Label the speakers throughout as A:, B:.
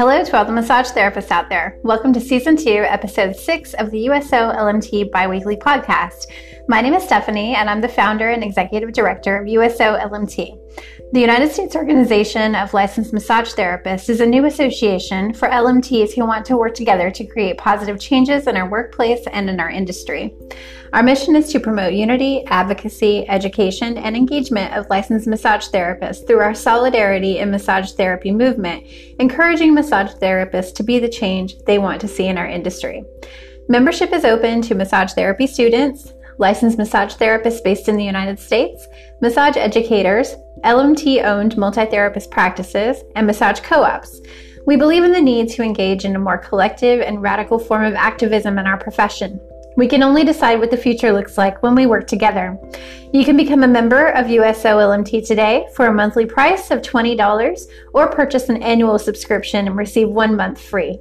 A: Hello to all the massage therapists out there. Welcome to Season 2, Episode 6 of the USO LMT Biweekly Podcast. My name is Stephanie, and I'm the founder and executive director of USO LMT. The United States Organization of Licensed Massage Therapists is a new association for LMTs who want to work together to create positive changes in our workplace and in our industry. Our mission is to promote unity, advocacy, education, and engagement of licensed massage therapists through our Solidarity in Massage Therapy movement, encouraging massage therapists to be the change they want to see in our industry. Membership is open to massage therapy students, licensed massage therapists based in the United States, massage educators, LMT owned multi therapist practices, and massage co ops. We believe in the need to engage in a more collective and radical form of activism in our profession. We can only decide what the future looks like when we work together. You can become a member of USO LMT today for a monthly price of $20 or purchase an annual subscription and receive one month free.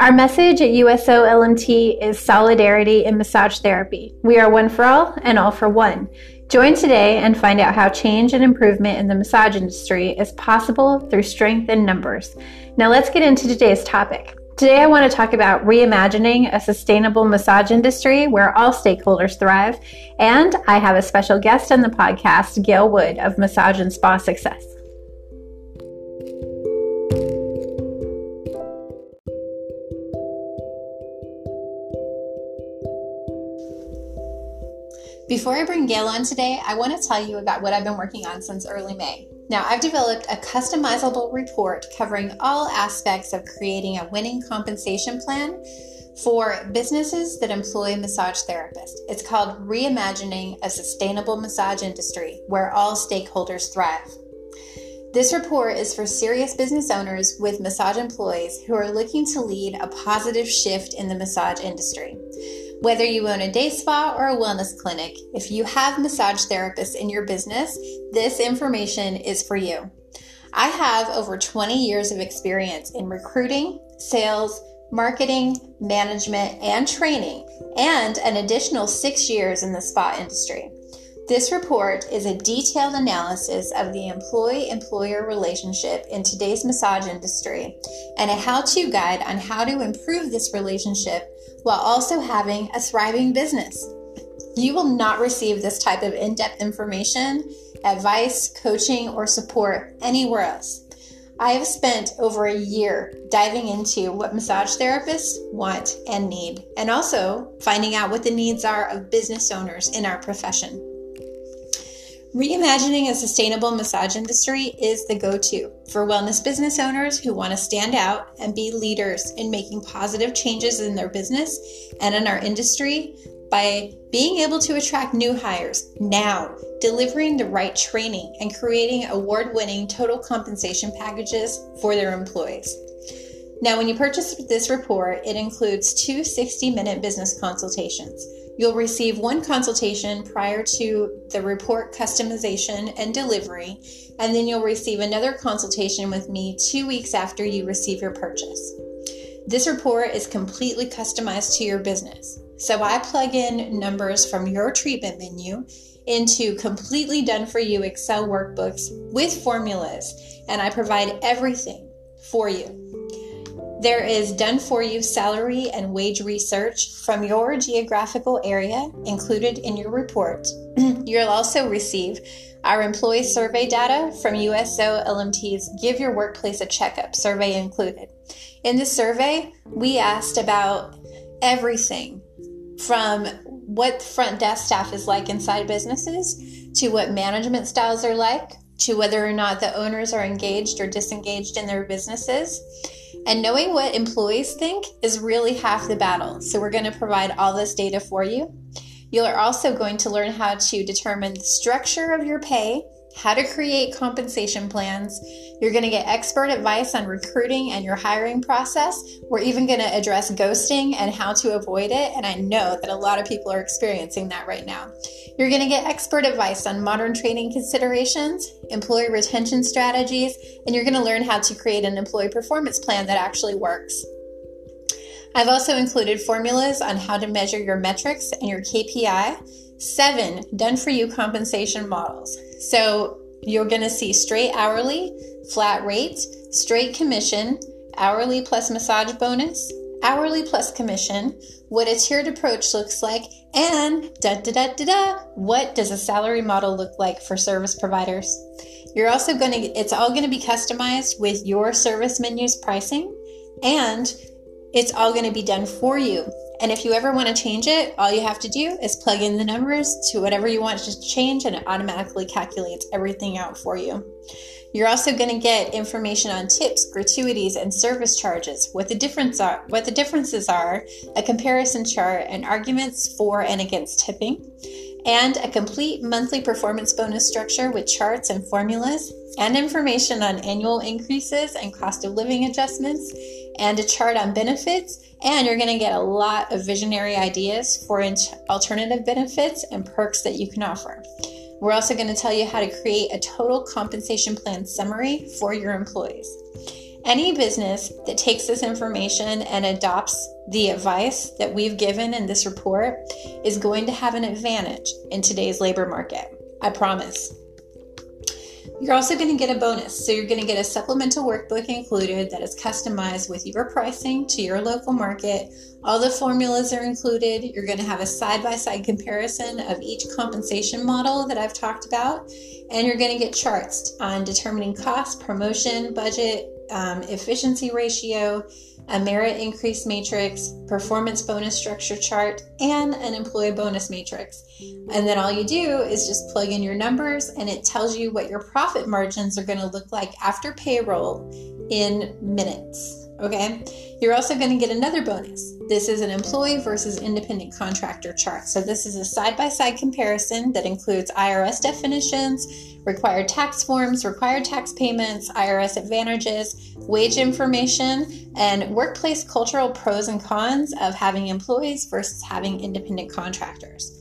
A: Our message at USO LMT is solidarity in massage therapy. We are one for all and all for one. Join today and find out how change and improvement in the massage industry is possible through strength in numbers. Now let's get into today's topic. Today, I want to talk about reimagining a sustainable massage industry where all stakeholders thrive. And I have a special guest on the podcast, Gael Wood of Massage and Spa Success. Before I bring Gael on today, I want to tell you about what I've been working on since early May. Now, I've developed a customizable report covering all aspects of creating a winning compensation plan for businesses that employ massage therapists. It's called Reimagining a Sustainable Massage Industry where all stakeholders thrive. This report is for serious business owners with massage employees who are looking to lead a positive shift in the massage industry. Whether you own a day spa or a wellness clinic, if you have massage therapists in your business, this information is for you. I have over 20 years of experience in recruiting, sales, marketing, management, and training, and an additional six years in the spa industry. This report is a detailed analysis of the employee employer relationship in today's massage industry and a how to guide on how to improve this relationship while also having a thriving business. You will not receive this type of in depth information, advice, coaching, or support anywhere else. I have spent over a year diving into what massage therapists want and need, and also finding out what the needs are of business owners in our profession. Reimagining a sustainable massage industry is the go to for wellness business owners who want to stand out and be leaders in making positive changes in their business and in our industry by being able to attract new hires now, delivering the right training, and creating award winning total compensation packages for their employees. Now, when you purchase this report, it includes two 60 minute business consultations You'll receive one consultation prior to the report customization and delivery, and then you'll receive another consultation with me two weeks after you receive your purchase. This report is completely customized to your business. So I plug in numbers from your treatment menu into completely done for you Excel workbooks with formulas, and I provide everything for you. There is done for you salary and wage research from your geographical area included in your report. You'll also receive our employee survey data from USO LMT's Give Your Workplace a Checkup survey included. In the survey, we asked about everything from what front desk staff is like inside businesses to what management styles are like to whether or not the owners are engaged or disengaged in their businesses and knowing what employees think is really half the battle. So, we're going to provide all this data for you. You are also going to learn how to determine the structure of your pay, how to create compensation plans. You're going to get expert advice on recruiting and your hiring process. We're even going to address ghosting and how to avoid it. And I know that a lot of people are experiencing that right now. You're going to get expert advice on modern training considerations, employee retention strategies, and you're going to learn how to create an employee performance plan that actually works. I've also included formulas on how to measure your metrics and your KPI, seven done for you compensation models. So you're going to see straight hourly, flat rate, straight commission, hourly plus massage bonus, hourly plus commission, what a tiered approach looks like, and da da da da da, what does a salary model look like for service providers? You're also going to, it's all going to be customized with your service menus pricing, and it's all going to be done for you. And if you ever want to change it, all you have to do is plug in the numbers to whatever you want to change, and it automatically calculates everything out for you. You're also going to get information on tips, gratuities, and service charges, what the difference are, what the differences are, a comparison chart, and arguments for and against tipping, and a complete monthly performance bonus structure with charts and formulas, and information on annual increases and cost of living adjustments, and a chart on benefits. And you're going to get a lot of visionary ideas for alternative benefits and perks that you can offer. We're also going to tell you how to create a total compensation plan summary for your employees. Any business that takes this information and adopts the advice that we've given in this report is going to have an advantage in today's labor market. I promise. You're also going to get a bonus. So, you're going to get a supplemental workbook included that is customized with your pricing to your local market. All the formulas are included. You're going to have a side by side comparison of each compensation model that I've talked about. And you're going to get charts on determining cost, promotion, budget, um, efficiency ratio, a merit increase matrix, performance bonus structure chart, and an employee bonus matrix. And then all you do is just plug in your numbers and it tells you what your profit margins are going to look like after payroll in minutes. Okay. You're also going to get another bonus. This is an employee versus independent contractor chart. So, this is a side by side comparison that includes IRS definitions, required tax forms, required tax payments, IRS advantages, wage information, and workplace cultural pros and cons of having employees versus having independent contractors.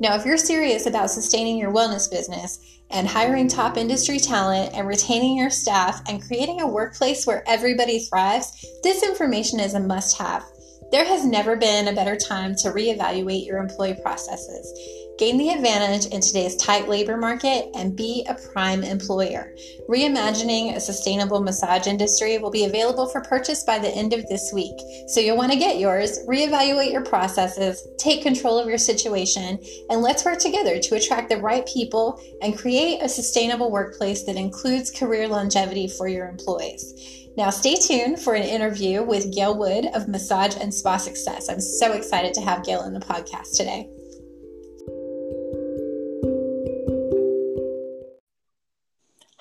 A: Now, if you're serious about sustaining your wellness business and hiring top industry talent and retaining your staff and creating a workplace where everybody thrives, this information is a must have. There has never been a better time to reevaluate your employee processes. Gain the advantage in today's tight labor market and be a prime employer. Reimagining a sustainable massage industry will be available for purchase by the end of this week. So you'll want to get yours, reevaluate your processes, take control of your situation, and let's work together to attract the right people and create a sustainable workplace that includes career longevity for your employees. Now, stay tuned for an interview with Gael Wood of Massage and Spa Success. I'm so excited to have Gael in the podcast today.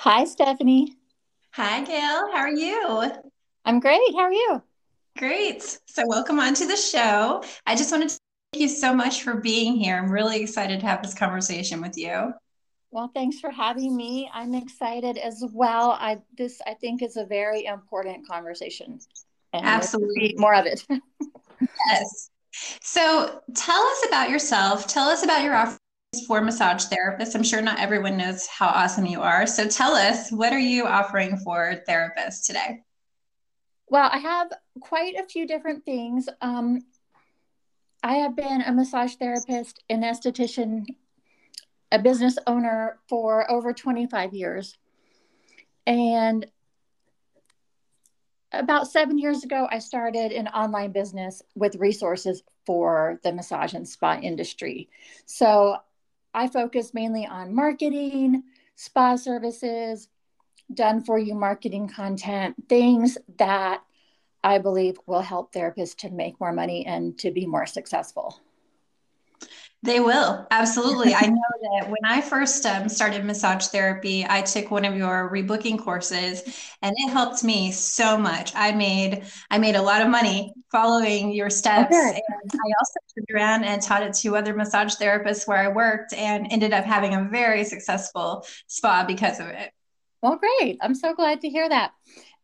A: Hi, Stephanie.
B: Hi, Gael. How are you?
A: I'm great. How are you?
B: Great. So, welcome on to the show. I just wanted to thank you so much for being here. I'm really excited to have this conversation with you.
A: Well, thanks for having me. I'm excited as well. I this I think is a very important conversation.
B: And Absolutely.
A: More of it.
B: yes. So, tell us about yourself. Tell us about your offer for massage therapists. I'm sure not everyone knows how awesome you are. So tell us, what are you offering for therapists today?
A: Well, I have quite a few different things. Um, I have been a massage therapist, an esthetician, a business owner for over 25 years. And about seven years ago, I started an online business with resources for the massage and spa industry. So I focus mainly on marketing, spa services, done for you marketing content, things that I believe will help therapists to make more money and to be more successful.
B: They will absolutely. I know that when I first um, started massage therapy, I took one of your rebooking courses, and it helped me so much. I made I made a lot of money following your steps, okay. and I also turned around and taught it to other massage therapists where I worked, and ended up having a very successful spa because of it.
A: Well, great! I'm so glad to hear that.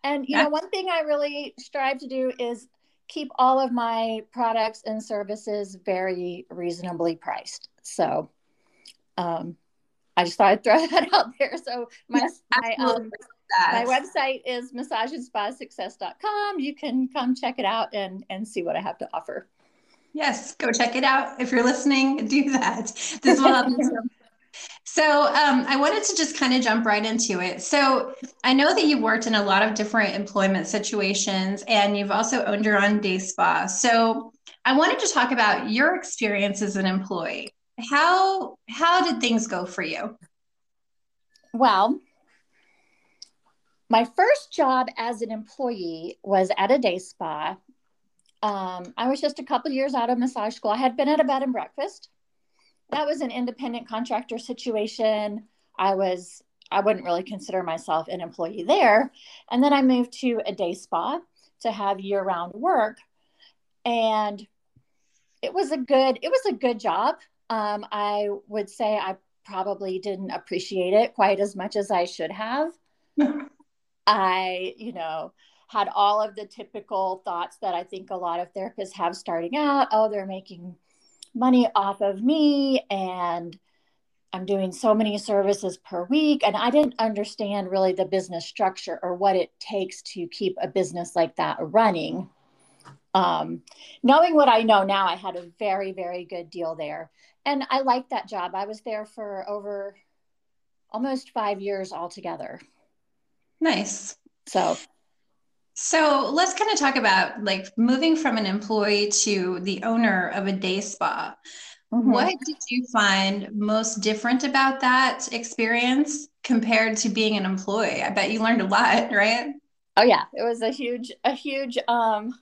A: And you yeah. know, one thing I really strive to do is keep all of my products and services very reasonably priced. So um, I just thought I'd throw that out there. So my, yes, my, um, my website is massagespa.success.com. You can come check it out and, and see what I have to offer.
B: Yes, go check it out. If you're listening, do that. This will help you
A: So um, I wanted to just kind of jump right into it. So I know that you've worked in a lot of different employment situations and you've also owned your own day spa. So I wanted to talk about your experience as an employee. How how did things go for you?
B: Well, my first job as an employee was at a day spa. Um, I was just a couple years out of massage school. I had been at a bed and breakfast. That was an independent contractor situation. I was I wouldn't really consider myself an employee there. And then I moved to a day spa to have year-round work. And it was a good it was a good job. Um, I would say I probably didn't appreciate it quite as much as I should have. I, you know, had all of the typical thoughts that I think a lot of therapists have starting out. Oh, they're making money off of me and I'm doing so many services per week. And I didn't understand really the business structure or what it takes to keep a business like that running. Um, knowing what I know now, I had a very, very good deal there. And I liked that job. I was there for over almost five years altogether.
A: Nice.
B: So
A: so let's kind of talk about like moving from an employee to the owner of a day spa. Mm-hmm. What did you find most different about that experience compared to being an employee? I bet you learned a lot, right?
B: Oh yeah, it was a huge, a huge, um,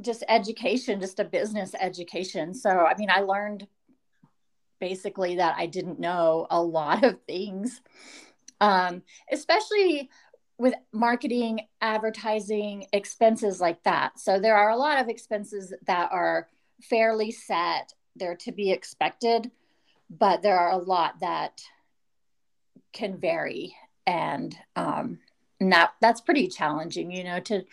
B: just education, just a business education. So I mean, I learned basically that I didn't know a lot of things, um, especially with marketing, advertising, expenses like that. So there are a lot of expenses that are fairly set, they're to be expected, but there are a lot that can vary. And, um, that that's pretty challenging, you know, to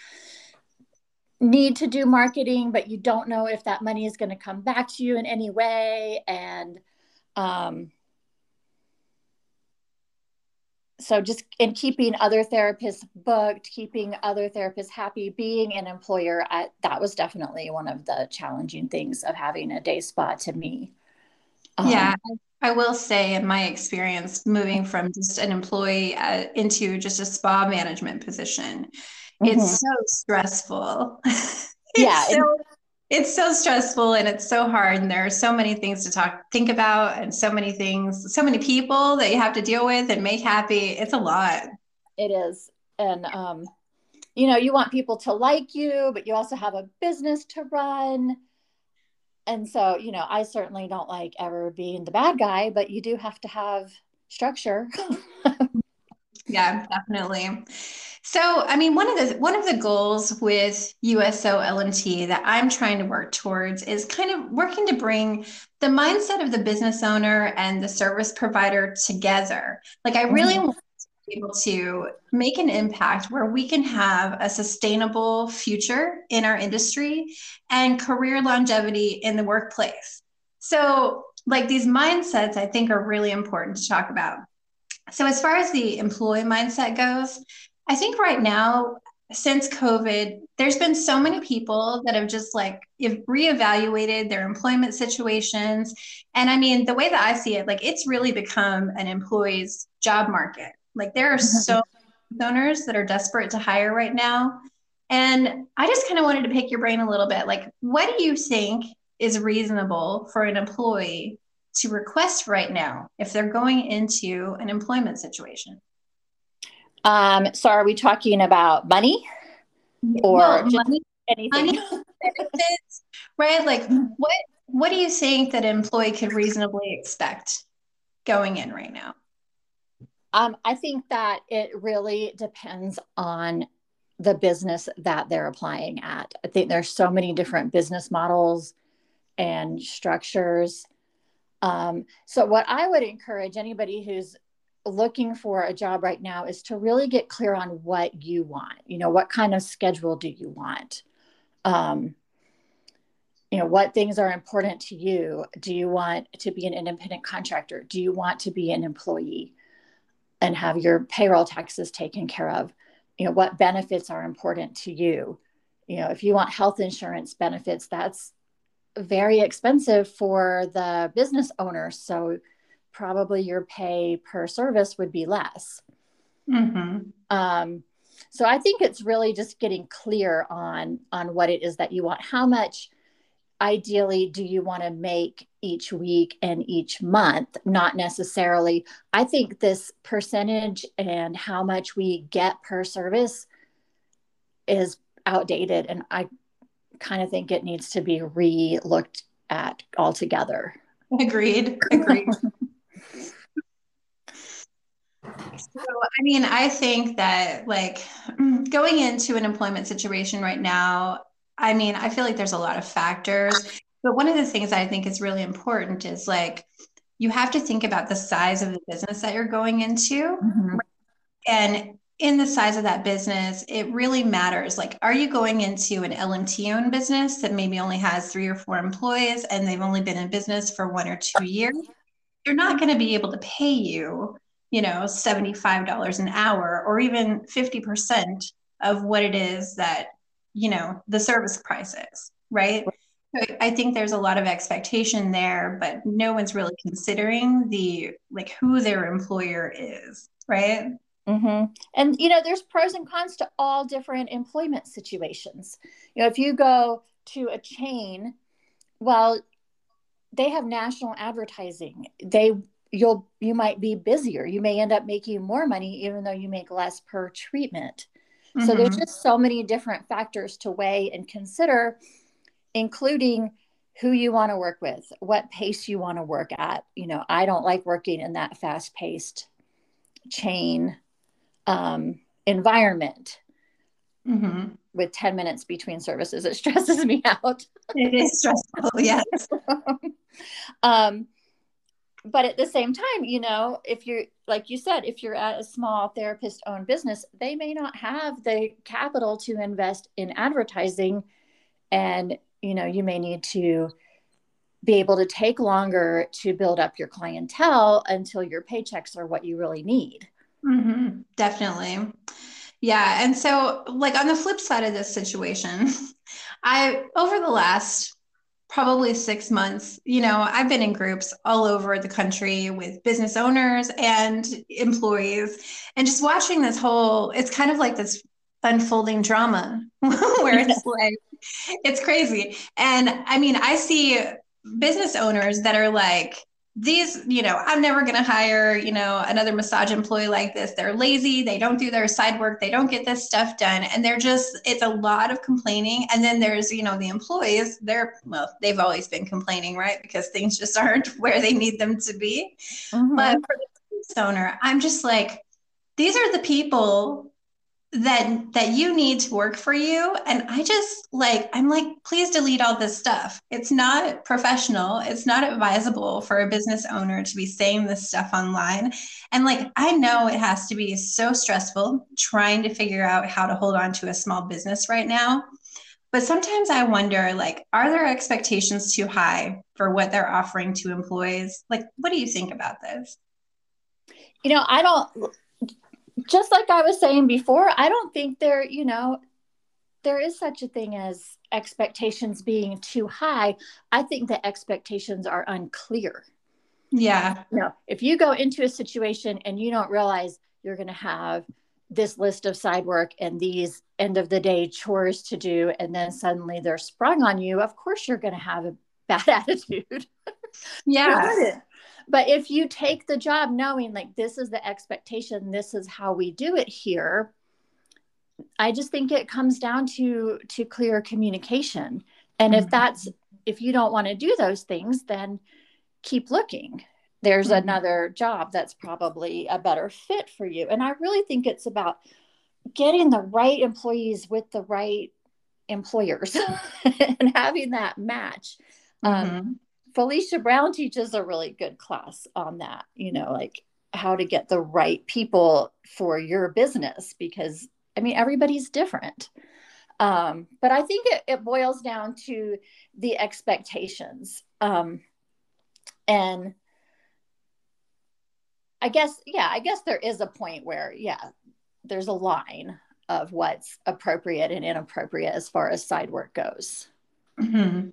B: need to do marketing, but you don't know if that money is going to come back to you in any way. And um, so just in keeping other therapists booked keeping other therapists happy being an employer I, that was definitely one of the challenging things of having a day spa to me
A: um, yeah i will say in my experience moving from just an employee uh, into just a spa management position mm-hmm. it's so stressful
B: yeah
A: so it's so stressful and it's so hard and there are so many things to talk think about and so many things so many people that you have to deal with and make happy. It's a lot.
B: It is. And um you know you want people to like you but you also have a business to run. And so you know i certainly don't like ever being the bad guy but you do have to have structure
A: yeah definitely so, I mean, one of the one of the goals with USO LMT that I'm trying to work towards is kind of working to bring the mindset of the business owner and the service provider together. Like, I really mm-hmm. want to be able to make an impact where we can have a sustainable future in our industry and career longevity in the workplace. So, like these mindsets, I think are really important to talk about. So, as far as the employee mindset goes, I think right now, since COVID, there's been so many people that have just like reevaluated their employment situations. And I mean, the way that I see it, like it's really become an employee's job market. Like there are mm-hmm. so many owners that are desperate to hire right now. And I just kind of wanted to pick your brain a little bit. Like, what do you think is reasonable for an employee to request right now if they're going into an employment situation?
B: Um, so are we talking about money or well, money, anything? Money,
A: benefits, right? Like what what do you think that an employee could reasonably expect going in right now?
B: Um, I think that it really depends on the business that they're applying at. I think there's so many different business models and structures. Um, so, what I would encourage anybody who's looking for a job right now is to really get clear on what you want. You know, what kind of schedule do you want? Um, you know, what things are important to you? Do you want to be an independent contractor? Do you want to be an employee and have your payroll taxes taken care of? You know, what benefits are important to you? You know, if you want health insurance benefits, that's very expensive for the business owner. So probably your pay per service would be less.
A: Mm-hmm.
B: Um, so I think it's really just getting clear on on what it is that you want. How much ideally do you want to make each week and each month? Not necessarily. I think this percentage and how much we get per service is outdated, and I kind of think it needs to be re-looked at altogether.
A: Agreed. Agreed. So, I mean, I think that like going into an employment situation right now, I mean, I feel like there's a lot of factors, but one of the things I think is really important is like you have to think about the size of the business that you're going into.
B: Mm-hmm.
A: And in the size of that business, it really matters. Like, are you going into an LMT owned business that maybe only has three or four employees and they've only been in business for one or two years? You're not going to be able to pay you you know, $75 an hour or even 50% of what it is that, you know, the service price is, right? I think there's a lot of expectation there, but no one's really considering the like who their employer is, right?
B: Mm-hmm. And you know, there's pros and cons to all different employment situations. You know, if you go to a chain, well, they have national advertising. They you'll you might be busier you may end up making more money even though you make less per treatment mm-hmm. so there's mm-hmm. just so many different factors to weigh and consider including who you want to work with what pace you want to work at you know i don't like working in that fast paced chain um, environment
A: mm-hmm.
B: with 10 minutes between services it stresses me out
A: it is stressful yes
B: um, but at the same time, you know, if you're like you said, if you're at a small therapist owned business, they may not have the capital to invest in advertising. And, you know, you may need to be able to take longer to build up your clientele until your paychecks are what you really need.
A: Mm-hmm, definitely. Yeah. And so, like, on the flip side of this situation, I, over the last probably six months. You know, I've been in groups all over the country with business owners and employees, and just watching this whole, it's kind of like this unfolding drama where it's like, it's crazy. And I mean, I see business owners that are like, these, you know, I'm never going to hire, you know, another massage employee like this. They're lazy. They don't do their side work. They don't get this stuff done. And they're just, it's a lot of complaining. And then there's, you know, the employees, they're, well, they've always been complaining, right? Because things just aren't where they need them to be. Mm-hmm. But for the business owner, I'm just like, these are the people that that you need to work for you. And i just like i'm like please delete all this stuff. It's not professional. It's not advisable for a business owner to be saying this stuff online. And like i know it has to be so stressful trying to figure out how to hold on to a small business right now. But sometimes i wonder like are their expectations too high for what they're offering to employees? Like what do you think about this?
B: You know i don't just like I was saying before, I don't think there, you know, there is such a thing as expectations being too high. I think the expectations are unclear.
A: Yeah.
B: You know, if you go into a situation and you don't realize you're going to have this list of side work and these end of the day chores to do, and then suddenly they're sprung on you, of course you're going to have a bad attitude.
A: Yeah.
B: But if you take the job knowing like this is the expectation, this is how we do it here, I just think it comes down to to clear communication. And mm-hmm. if that's if you don't want to do those things, then keep looking. There's mm-hmm. another job that's probably a better fit for you. And I really think it's about getting the right employees with the right employers and having that match. Um, mm-hmm. Um, Felicia Brown teaches a really good class on that, you know, like how to get the right people for your business because I mean, everybody's different. Um, but I think it, it, boils down to the expectations. Um, and I guess, yeah, I guess there is a point where, yeah, there's a line of what's appropriate and inappropriate as far as side work goes.
A: Mm-hmm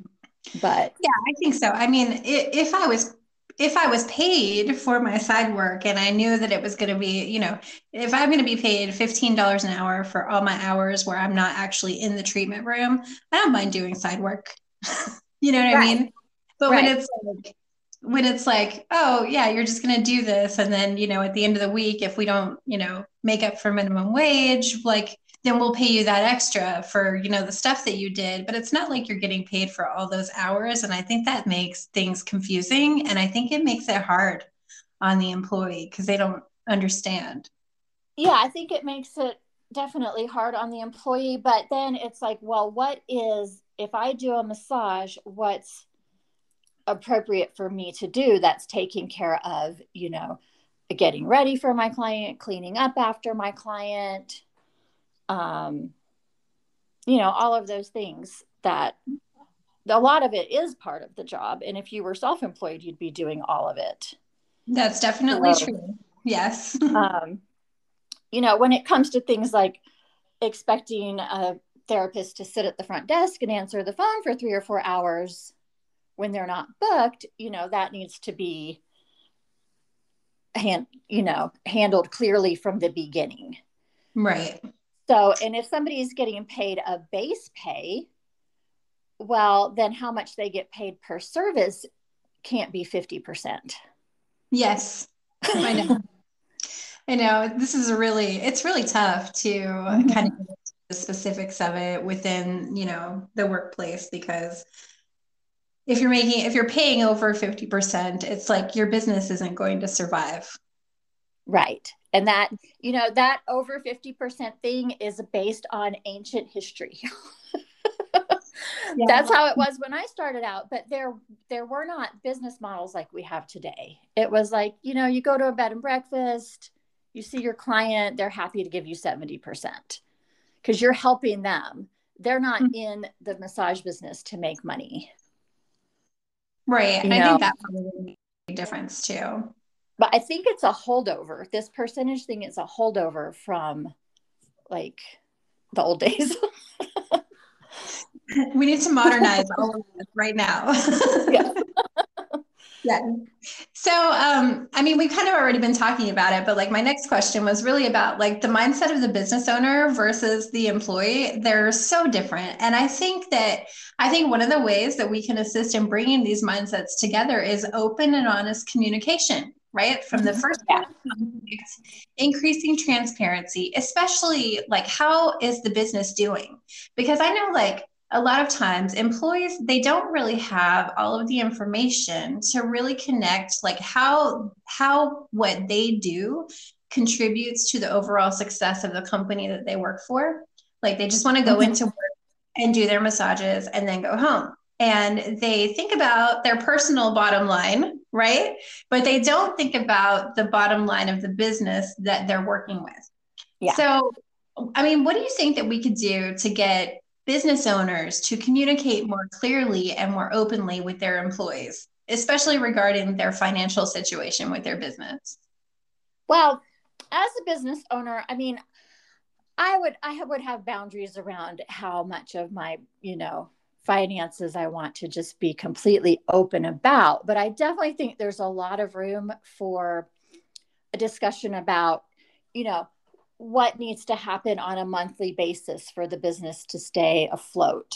B: but
A: yeah i think so i mean if i was if I was paid for my side work and I knew that it was going to be, you know, if I'm going to be paid $15 an hour for all my hours where I'm not actually in the treatment room, I don't mind doing side work. you know what right. I mean? But right. when it's like, when it's like, oh yeah, you're just going to do this. And then, you know, at the end of the week, if we don't, you know, make up for minimum wage, like then we'll pay you that extra for you know the stuff that you did. But it's not like you're getting paid for all those hours. And i think that makes things confusing. And i think it makes it hard on the employee because they don't understand.
B: Yeah i think it makes it definitely hard on the employee. But then it's like well what is if i do a massage what's appropriate for me to do that's taking care of you know getting ready for my client cleaning up after my client um, you know, all of those things that a lot of it is part of the job. And if you were self employed, you'd be doing all of it.
A: That's definitely so, true. Yes.
B: um, you know, when it comes to things like expecting a therapist to sit at the front desk and answer the phone for three or four hours when they're not booked, you know, that needs to be hand, you know, handled clearly from the beginning.
A: Right.
B: So, and if somebody is getting paid a base pay, well, then how much they get paid per service can't be 50%.
A: Yes, I know. I know this is really, it's really tough to mm-hmm. kind of the specifics of it within, you know, the workplace because if you're making, if you're paying over 50%, it's like your business isn't going to survive.
B: Right and that you know that over 50% thing is based on ancient history yeah. that's how it was when i started out but there there were not business models like we have today it was like you know you go to a bed and breakfast you see your client they're happy to give you 70% because you're helping them they're not mm-hmm. in the massage business to make money
A: right you i know? think that probably a difference too
B: but I think it's a holdover. This percentage thing is a holdover from like the old days.
A: we need to modernize all of this right now. yeah. yeah. So, um, I mean, we've kind of already been talking about it, but like my next question was really about like the mindset of the business owner versus the employee. They're so different. And I think that, I think one of the ways that we can assist in bringing these mindsets together is open and honest communication right? From the mm-hmm. first yeah. increasing transparency, especially like how is the business doing? Because I know like a lot of times employees they don't really have all of the information to really connect like how how what they do contributes to the overall success of the company that they work for. Like they just want to go mm-hmm. into work and do their massages and then go home and they think about their personal bottom line, right? But they don't think about the bottom line of the business that they're working with. Yeah. So, I mean, what do you think that we could do to get business owners to communicate more clearly and more openly with their employees, especially regarding their financial situation with their business?
B: Well, as a business owner, I mean, I would I would have boundaries around how much of my, you know, finances I want to just be completely open about. But I definitely think there's a lot of room for a discussion about, you know, what needs to happen on a monthly basis for the business to stay afloat.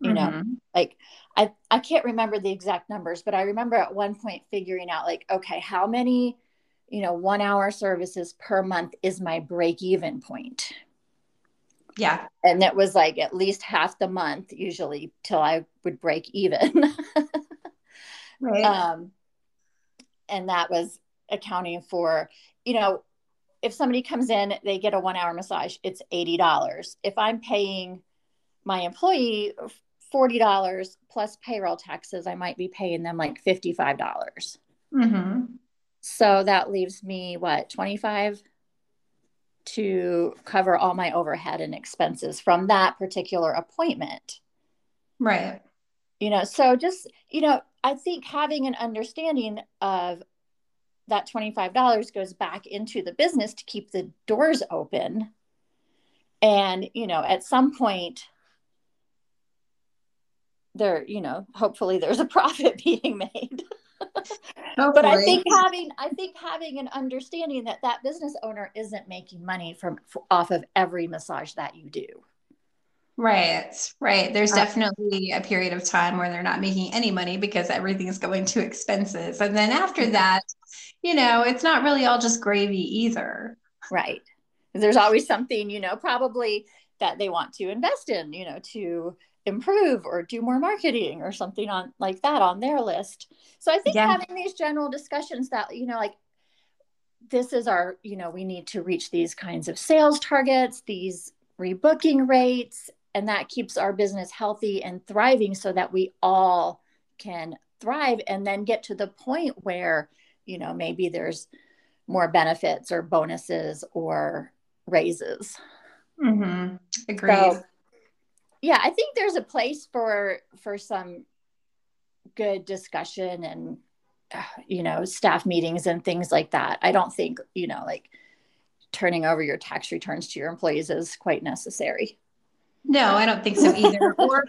B: You mm-hmm. know, like I, I can't remember the exact numbers, but I remember at one point figuring out like, okay, how many, you know, one hour services per month is my break even point?
A: Yeah.
B: And it was like at least half the month usually till I would break even. right. Um, and that was accounting for, you know, if somebody comes in, they get a one hour massage, it's $80. If I'm paying my employee $40 plus payroll taxes, I might be paying them like 55. dollars mm-hmm. So that leaves me what, 25 to cover all my overhead and expenses from that particular appointment.
A: Right.
B: You know, so just, you know, I think having an understanding of that $25 goes back into the business to keep the doors open. And, you know, at some point, there, you know, hopefully there's a profit being made. but I think having I think having an understanding that that business owner isn't making money from off of every massage that you do.
A: Right, right. There's uh, definitely a period of time where they're not making any money because everything's going to expenses. And then after that, you know, it's not really all just gravy either.
B: Right. There's always something, you know, probably that they want to invest in, you know, to improve or do more marketing or something on like that on their list. So I think yeah. having these general discussions that, you know, like this is our, you know, we need to reach these kinds of sales targets, these rebooking rates, and that keeps our business healthy and thriving so that we all can thrive and then get to the point where, you know, maybe there's more benefits or bonuses or raises.
A: Mm-hmm. Agreed. So,
B: yeah, I think there's a place for for some good discussion and you know staff meetings and things like that. I don't think you know like turning over your tax returns to your employees is quite necessary.
A: No, I don't think so either. or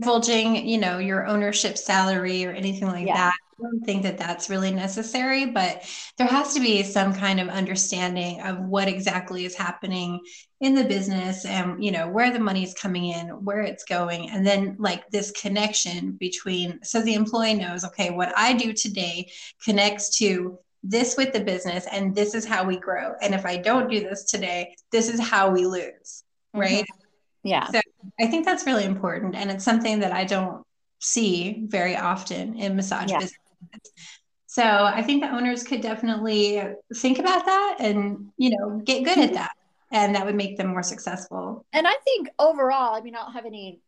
A: divulging, you know, your ownership salary or anything like yeah. that. I don't think that that's really necessary, but there has to be some kind of understanding of what exactly is happening in the business and, you know, where the money is coming in, where it's going. And then, like, this connection between, so the employee knows, okay, what I do today connects to this with the business, and this is how we grow. And if I don't do this today, this is how we lose, right? Mm-hmm.
B: Yeah.
A: So I think that's really important. And it's something that I don't see very often in massage yeah. business. So I think the owners could definitely think about that and, you know, get good at mm-hmm. that. And that would make them more successful.
B: And I think overall, I mean, I don't have any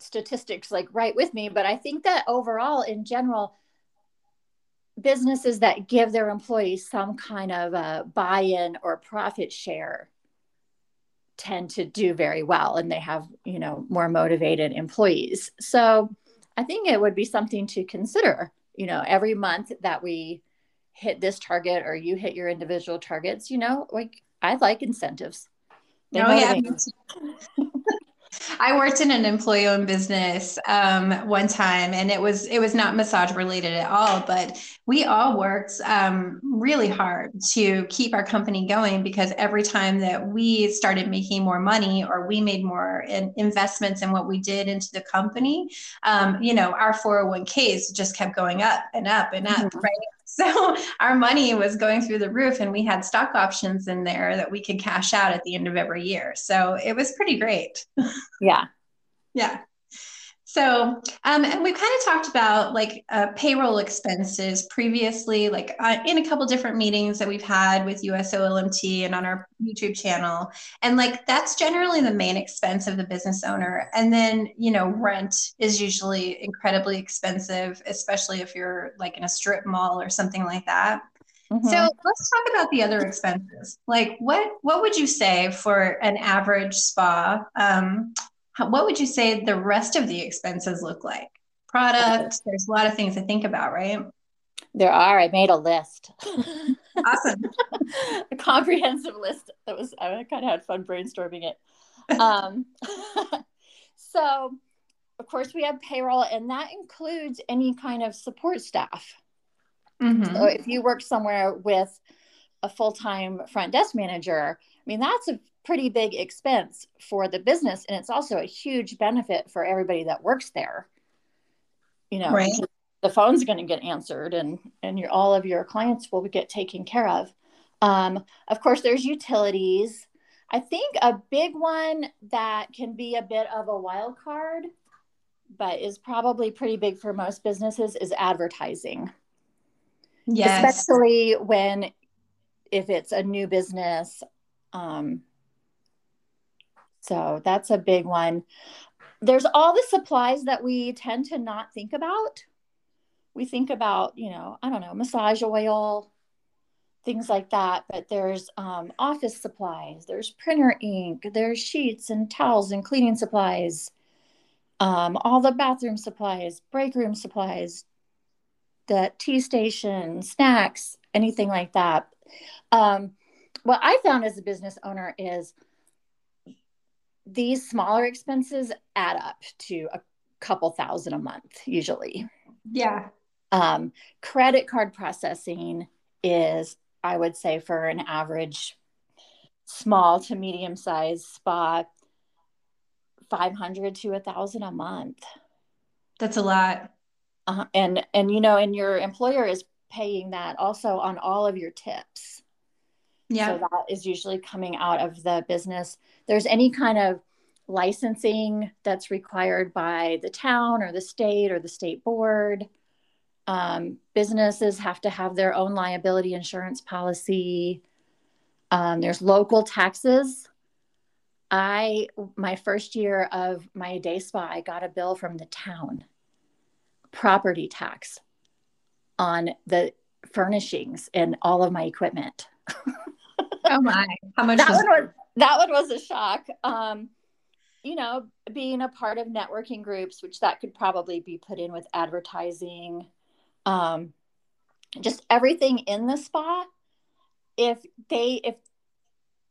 B: statistics like right with me, but I think that overall, in general, businesses that give their employees some kind of a buy in or profit share tend to do very well and they have you know more motivated employees so i think it would be something to consider you know every month that we hit this target or you hit your individual targets you know like i like incentives.
A: They oh yeah I worked in an employee-owned business um, one time, and it was it was not massage related at all. But we all worked um, really hard to keep our company going because every time that we started making more money or we made more in investments in what we did into the company, um, you know, our 401ks just kept going up and up and up, mm-hmm. right? So our money was going through the roof, and we had stock options in there that we could cash out at the end of every year. So it was pretty great.
B: Yeah.
A: yeah. So, um, and we've kind of talked about like uh, payroll expenses previously, like uh, in a couple different meetings that we've had with USOLMT and on our YouTube channel. And like that's generally the main expense of the business owner. And then, you know, rent is usually incredibly expensive, especially if you're like in a strip mall or something like that. Mm-hmm. So let's talk about the other expenses. Like what what would you say for an average spa? Um, what would you say the rest of the expenses look like? Product, there's a lot of things to think about, right?
B: There are. I made a list.
A: awesome.
B: a comprehensive list. That was I kind of had fun brainstorming it. Um, so, of course, we have payroll, and that includes any kind of support staff. Mm-hmm. So, if you work somewhere with a full time front desk manager, I mean, that's a pretty big expense for the business and it's also a huge benefit for everybody that works there. You know right. the phone's going to get answered and and your all of your clients will get taken care of. Um, of course there's utilities. I think a big one that can be a bit of a wild card but is probably pretty big for most businesses is advertising. Yes. Especially when if it's a new business um, so that's a big one. There's all the supplies that we tend to not think about. We think about, you know, I don't know, massage oil, things like that. But there's um, office supplies, there's printer ink, there's sheets and towels and cleaning supplies, um, all the bathroom supplies, break room supplies, the tea station, snacks, anything like that. Um, what I found as a business owner is these smaller expenses add up to a couple thousand a month usually.
A: Yeah.
B: Um, credit card processing is, I would say, for an average small to medium sized spa, 500 to a thousand a month.
A: That's a lot.
B: Uh, and, and, you know, and your employer is paying that also on all of your tips.
A: Yeah.
B: So that is usually coming out of the business. There's any kind of licensing that's required by the town or the state or the state board. Um, businesses have to have their own liability insurance policy. Um, there's local taxes. I, my first year of my day spa, I got a bill from the town, property tax on the furnishings and all of my equipment.
A: oh my! How much?
B: that, was- one was, that one was a shock. Um, you know, being a part of networking groups, which that could probably be put in with advertising, um, just everything in the spa. If they, if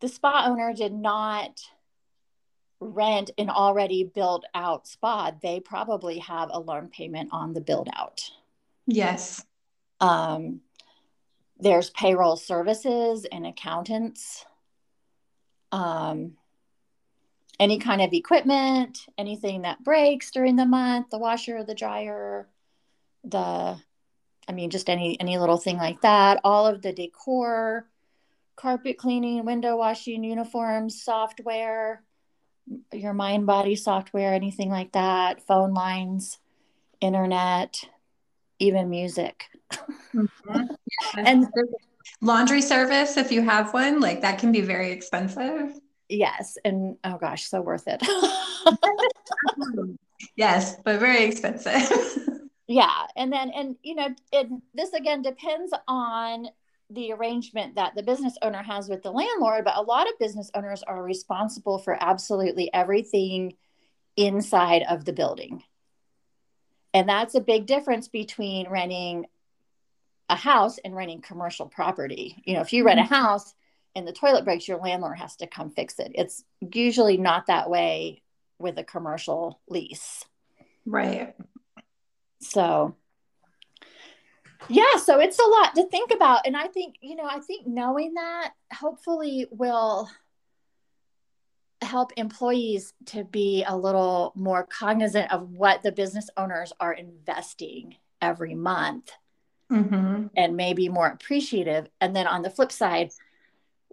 B: the spa owner did not rent an already built out spa, they probably have a loan payment on the build out.
A: Yes.
B: Um, there's payroll services and accountants. Um, any kind of equipment, anything that breaks during the month, the washer, the dryer, the I mean just any any little thing like that, all of the decor, carpet cleaning, window washing, uniforms, software, your Mindbody software, anything like that, phone lines, internet, even music.
A: Mm-hmm. and laundry service if you have one, like that can be very expensive.
B: Yes. And oh gosh, so worth it.
A: yes, but very expensive.
B: yeah. And then, and you know, it, this again depends on the arrangement that the business owner has with the landlord, but a lot of business owners are responsible for absolutely everything inside of the building. And that's a big difference between renting a house and renting commercial property. You know, if you rent a mm-hmm. house, and the toilet breaks, your landlord has to come fix it. It's usually not that way with a commercial lease.
A: Right.
B: So, yeah, so it's a lot to think about. And I think, you know, I think knowing that hopefully will help employees to be a little more cognizant of what the business owners are investing every month mm-hmm. and maybe more appreciative. And then on the flip side,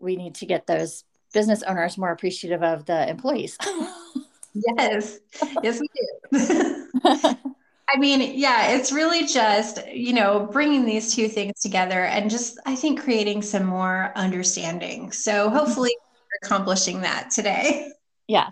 B: we need to get those business owners more appreciative of the employees.
A: yes, yes, we do. I mean, yeah, it's really just, you know, bringing these two things together and just, I think, creating some more understanding. So hopefully, accomplishing that today.
B: Yeah.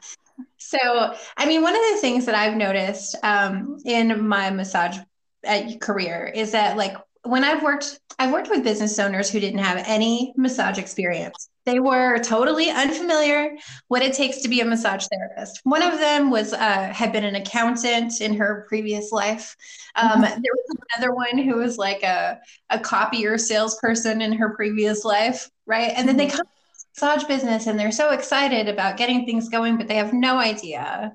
A: So, I mean, one of the things that I've noticed um, in my massage uh, career is that, like, when I've worked, I've worked with business owners who didn't have any massage experience. They were totally unfamiliar what it takes to be a massage therapist. One of them was uh, had been an accountant in her previous life. Um, mm-hmm. There was another one who was like a a copier salesperson in her previous life, right? And then they mm-hmm. come to the massage business and they're so excited about getting things going, but they have no idea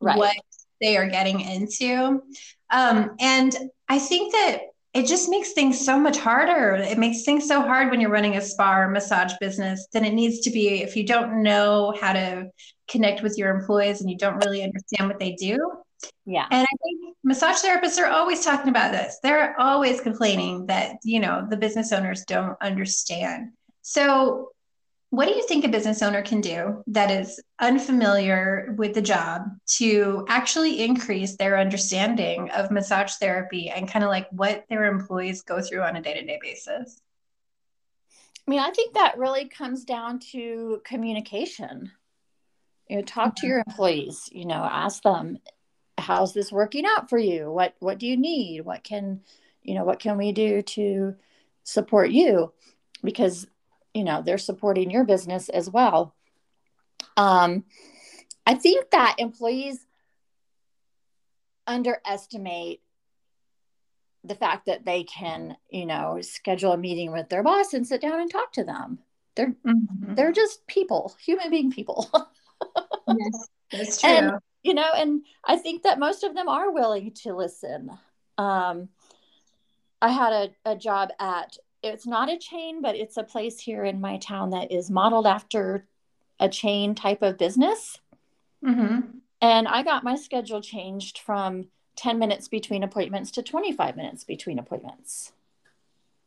A: right. what they are getting into. Um, and I think that it just makes things so much harder. It makes things so hard when you're running a spa or massage business than it needs to be if you don't know how to connect with your employees and you don't really understand what they do.
B: Yeah.
A: And I think massage therapists are always talking about this. They're always complaining that, you know, the business owners don't understand. So what do you think a business owner can do that is unfamiliar with the job to actually increase their understanding of massage therapy and kind of like what their employees go through on a day to day basis?
B: I mean, I think that really comes down to communication. You know, talk to mm-hmm. your employees, you know, ask them, how's this working out for you? What what do you need? What can, you know, what can we do to support you? Because you know they're supporting your business as well. Um, i think that employees underestimate the fact that they can you know schedule a meeting with their boss and sit down and talk to them. They're mm-hmm. they're just people human being people.
A: Yes that's true.
B: And you know and i think that most of them are willing to listen. Um, I had a, a job at it's not a chain, but it's a place here in my town that is modeled after a chain type of business. Mm-hmm. And I got my schedule changed from 10 minutes between appointments to 25 minutes between appointments.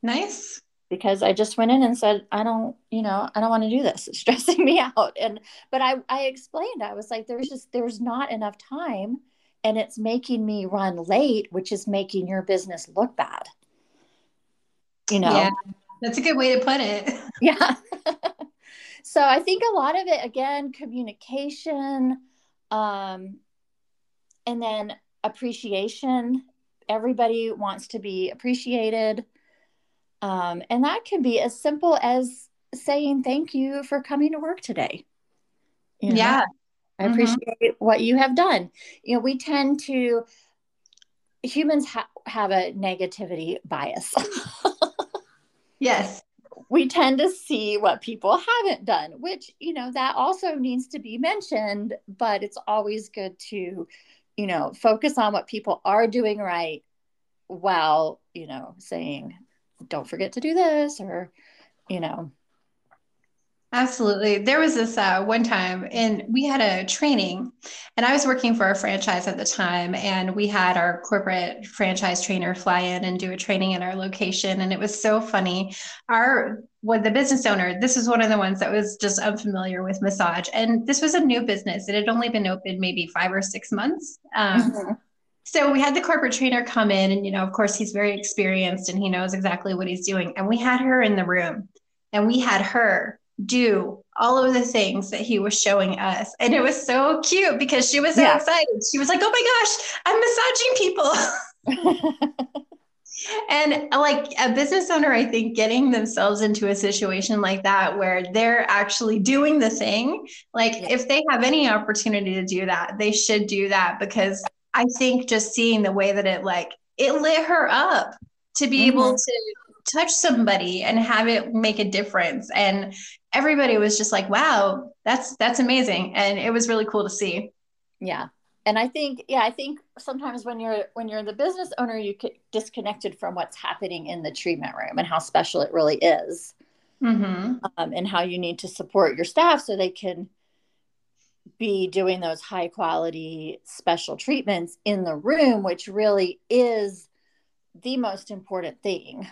A: Nice.
B: Because I just went in and said, I don't, you know, I don't want to do this. It's stressing me out. And, but I, I explained, I was like, there's just, there's not enough time and it's making me run late, which is making your business look bad. You know, yeah,
A: that's a good way to put it.
B: Yeah. so I think a lot of it, again, communication, um, and then appreciation. Everybody wants to be appreciated. Um, and that can be as simple as saying thank you for coming to work today.
A: You know? Yeah.
B: I mm-hmm. appreciate what you have done. You know, we tend to, humans ha- have a negativity bias.
A: yes.
B: We tend to see what people haven't done, which, you know, that also needs to be mentioned, but it's always good to, you know, focus on what people are doing right while, you know, saying, don't forget to do this or, you know,
A: Absolutely. There was this uh, one time, and we had a training, and I was working for a franchise at the time, and we had our corporate franchise trainer fly in and do a training in our location, and it was so funny. Our what the business owner, this was one of the ones that was just unfamiliar with massage, and this was a new business. It had only been open maybe five or six months. Um, mm-hmm. So we had the corporate trainer come in, and you know, of course, he's very experienced and he knows exactly what he's doing. And we had her in the room, and we had her do all of the things that he was showing us. And it was so cute because she was so yeah. excited. She was like, oh my gosh, I'm massaging people. and like a business owner, I think getting themselves into a situation like that where they're actually doing the thing, like yeah. if they have any opportunity to do that, they should do that because I think just seeing the way that it like it lit her up to be mm-hmm. able to touch somebody and have it make a difference and everybody was just like wow that's that's amazing and it was really cool to see
B: yeah and i think yeah i think sometimes when you're when you're the business owner you get disconnected from what's happening in the treatment room and how special it really is mm-hmm. um, and how you need to support your staff so they can be doing those high quality special treatments in the room which really is the most important thing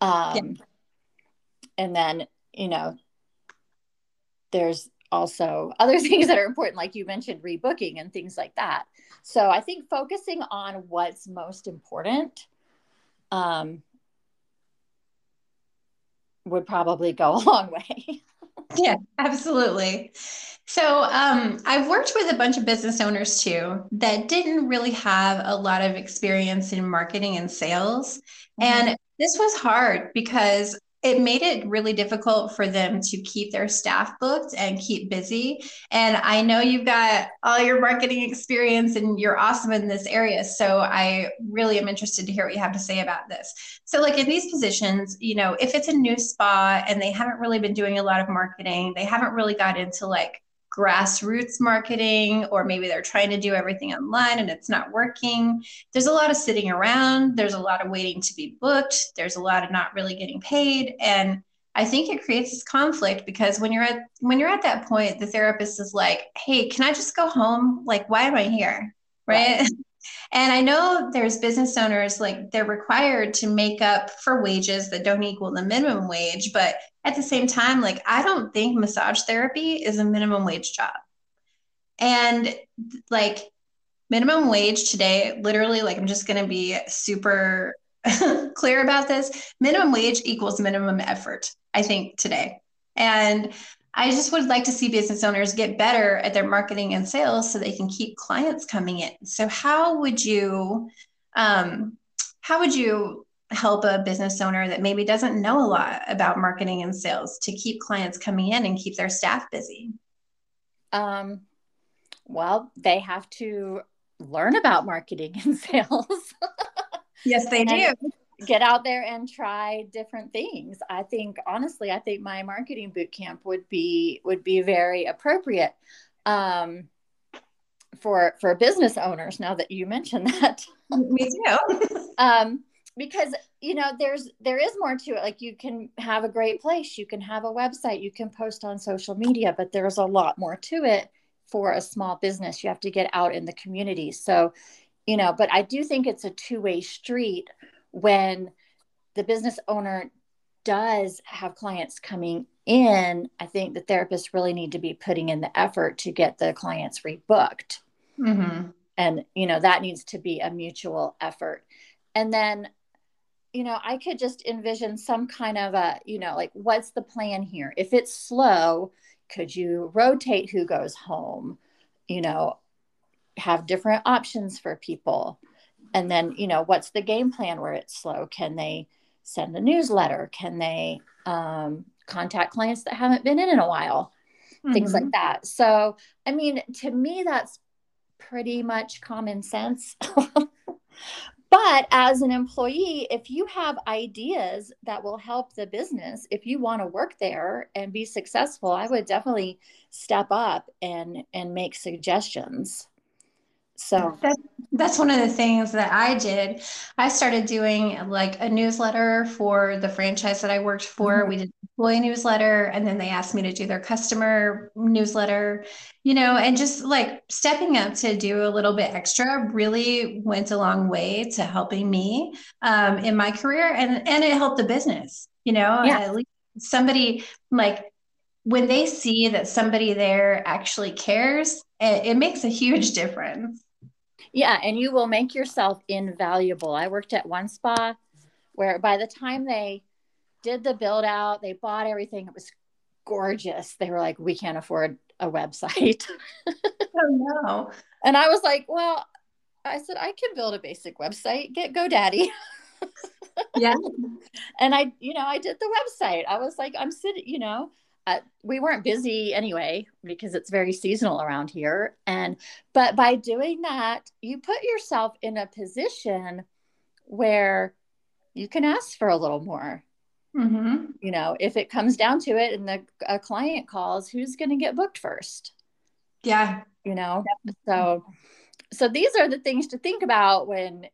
B: um, yeah. And then, you know, there's also other things that are important, like you mentioned, rebooking and things like that. So I think focusing on what's most important um, would probably go a long way.
A: yeah, absolutely. So um, I've worked with a bunch of business owners too that didn't really have a lot of experience in marketing and sales. Mm-hmm. And this was hard because it made it really difficult for them to keep their staff booked and keep busy. And I know you've got all your marketing experience and you're awesome in this area. So I really am interested to hear what you have to say about this. So, like in these positions, you know, if it's a new spa and they haven't really been doing a lot of marketing, they haven't really got into like grassroots marketing, or maybe they're trying to do everything online and it's not working. There's a lot of sitting around, there's a lot of waiting to be booked, there's a lot of not really getting paid. And I think it creates this conflict because when you're at when you're at that point, the therapist is like, "Hey, can I just go home? Like, why am I here?" Right? And I know there's business owners like they're required to make up for wages that don't equal the minimum wage, but at the same time, like I don't think massage therapy is a minimum wage job. And like minimum wage today, literally, like I'm just going to be super clear about this minimum wage equals minimum effort, I think, today. And I just would like to see business owners get better at their marketing and sales so they can keep clients coming in. So how would you um, how would you help a business owner that maybe doesn't know a lot about marketing and sales to keep clients coming in and keep their staff busy?
B: Um, well, they have to learn about marketing and sales.
A: yes, they do
B: get out there and try different things. I think honestly, I think my marketing boot camp would be would be very appropriate um, for for business owners. Now that you mentioned that,
A: me too.
B: um, because you know there's there is more to it like you can have a great place you can have a website you can post on social media but there's a lot more to it for a small business you have to get out in the community so you know but i do think it's a two-way street when the business owner does have clients coming in i think the therapists really need to be putting in the effort to get the clients rebooked mm-hmm. and you know that needs to be a mutual effort and then you know, I could just envision some kind of a, you know, like what's the plan here? If it's slow, could you rotate who goes home? You know, have different options for people. And then, you know, what's the game plan where it's slow? Can they send a newsletter? Can they um, contact clients that haven't been in in a while? Mm-hmm. Things like mm-hmm. that. So, I mean, to me, that's pretty much common sense. But as an employee, if you have ideas that will help the business, if you want to work there and be successful, I would definitely step up and and make suggestions. So
A: that's, that's one of the things that I did. I started doing like a newsletter for the franchise that I worked for. Mm-hmm. We did employee newsletter and then they asked me to do their customer newsletter, you know, and just like stepping up to do a little bit extra really went a long way to helping me um, in my career and, and it helped the business, you know, yeah. at least somebody like when they see that somebody there actually cares, it, it makes a huge difference.
B: Yeah, and you will make yourself invaluable. I worked at one spa where by the time they did the build out, they bought everything, it was gorgeous. They were like, we can't afford a website.
A: oh no.
B: And I was like, well, I said, I can build a basic website, get GoDaddy.
A: yeah.
B: and I, you know, I did the website. I was like, I'm sitting, you know, uh, we weren't busy anyway because it's very seasonal around here. And but by doing that you put yourself in a position where you can ask for a little more. Mm-hmm. you know if it comes down to it and the a client calls who's going to get booked first?
A: Yeah.
B: You know so so these are the things to think about when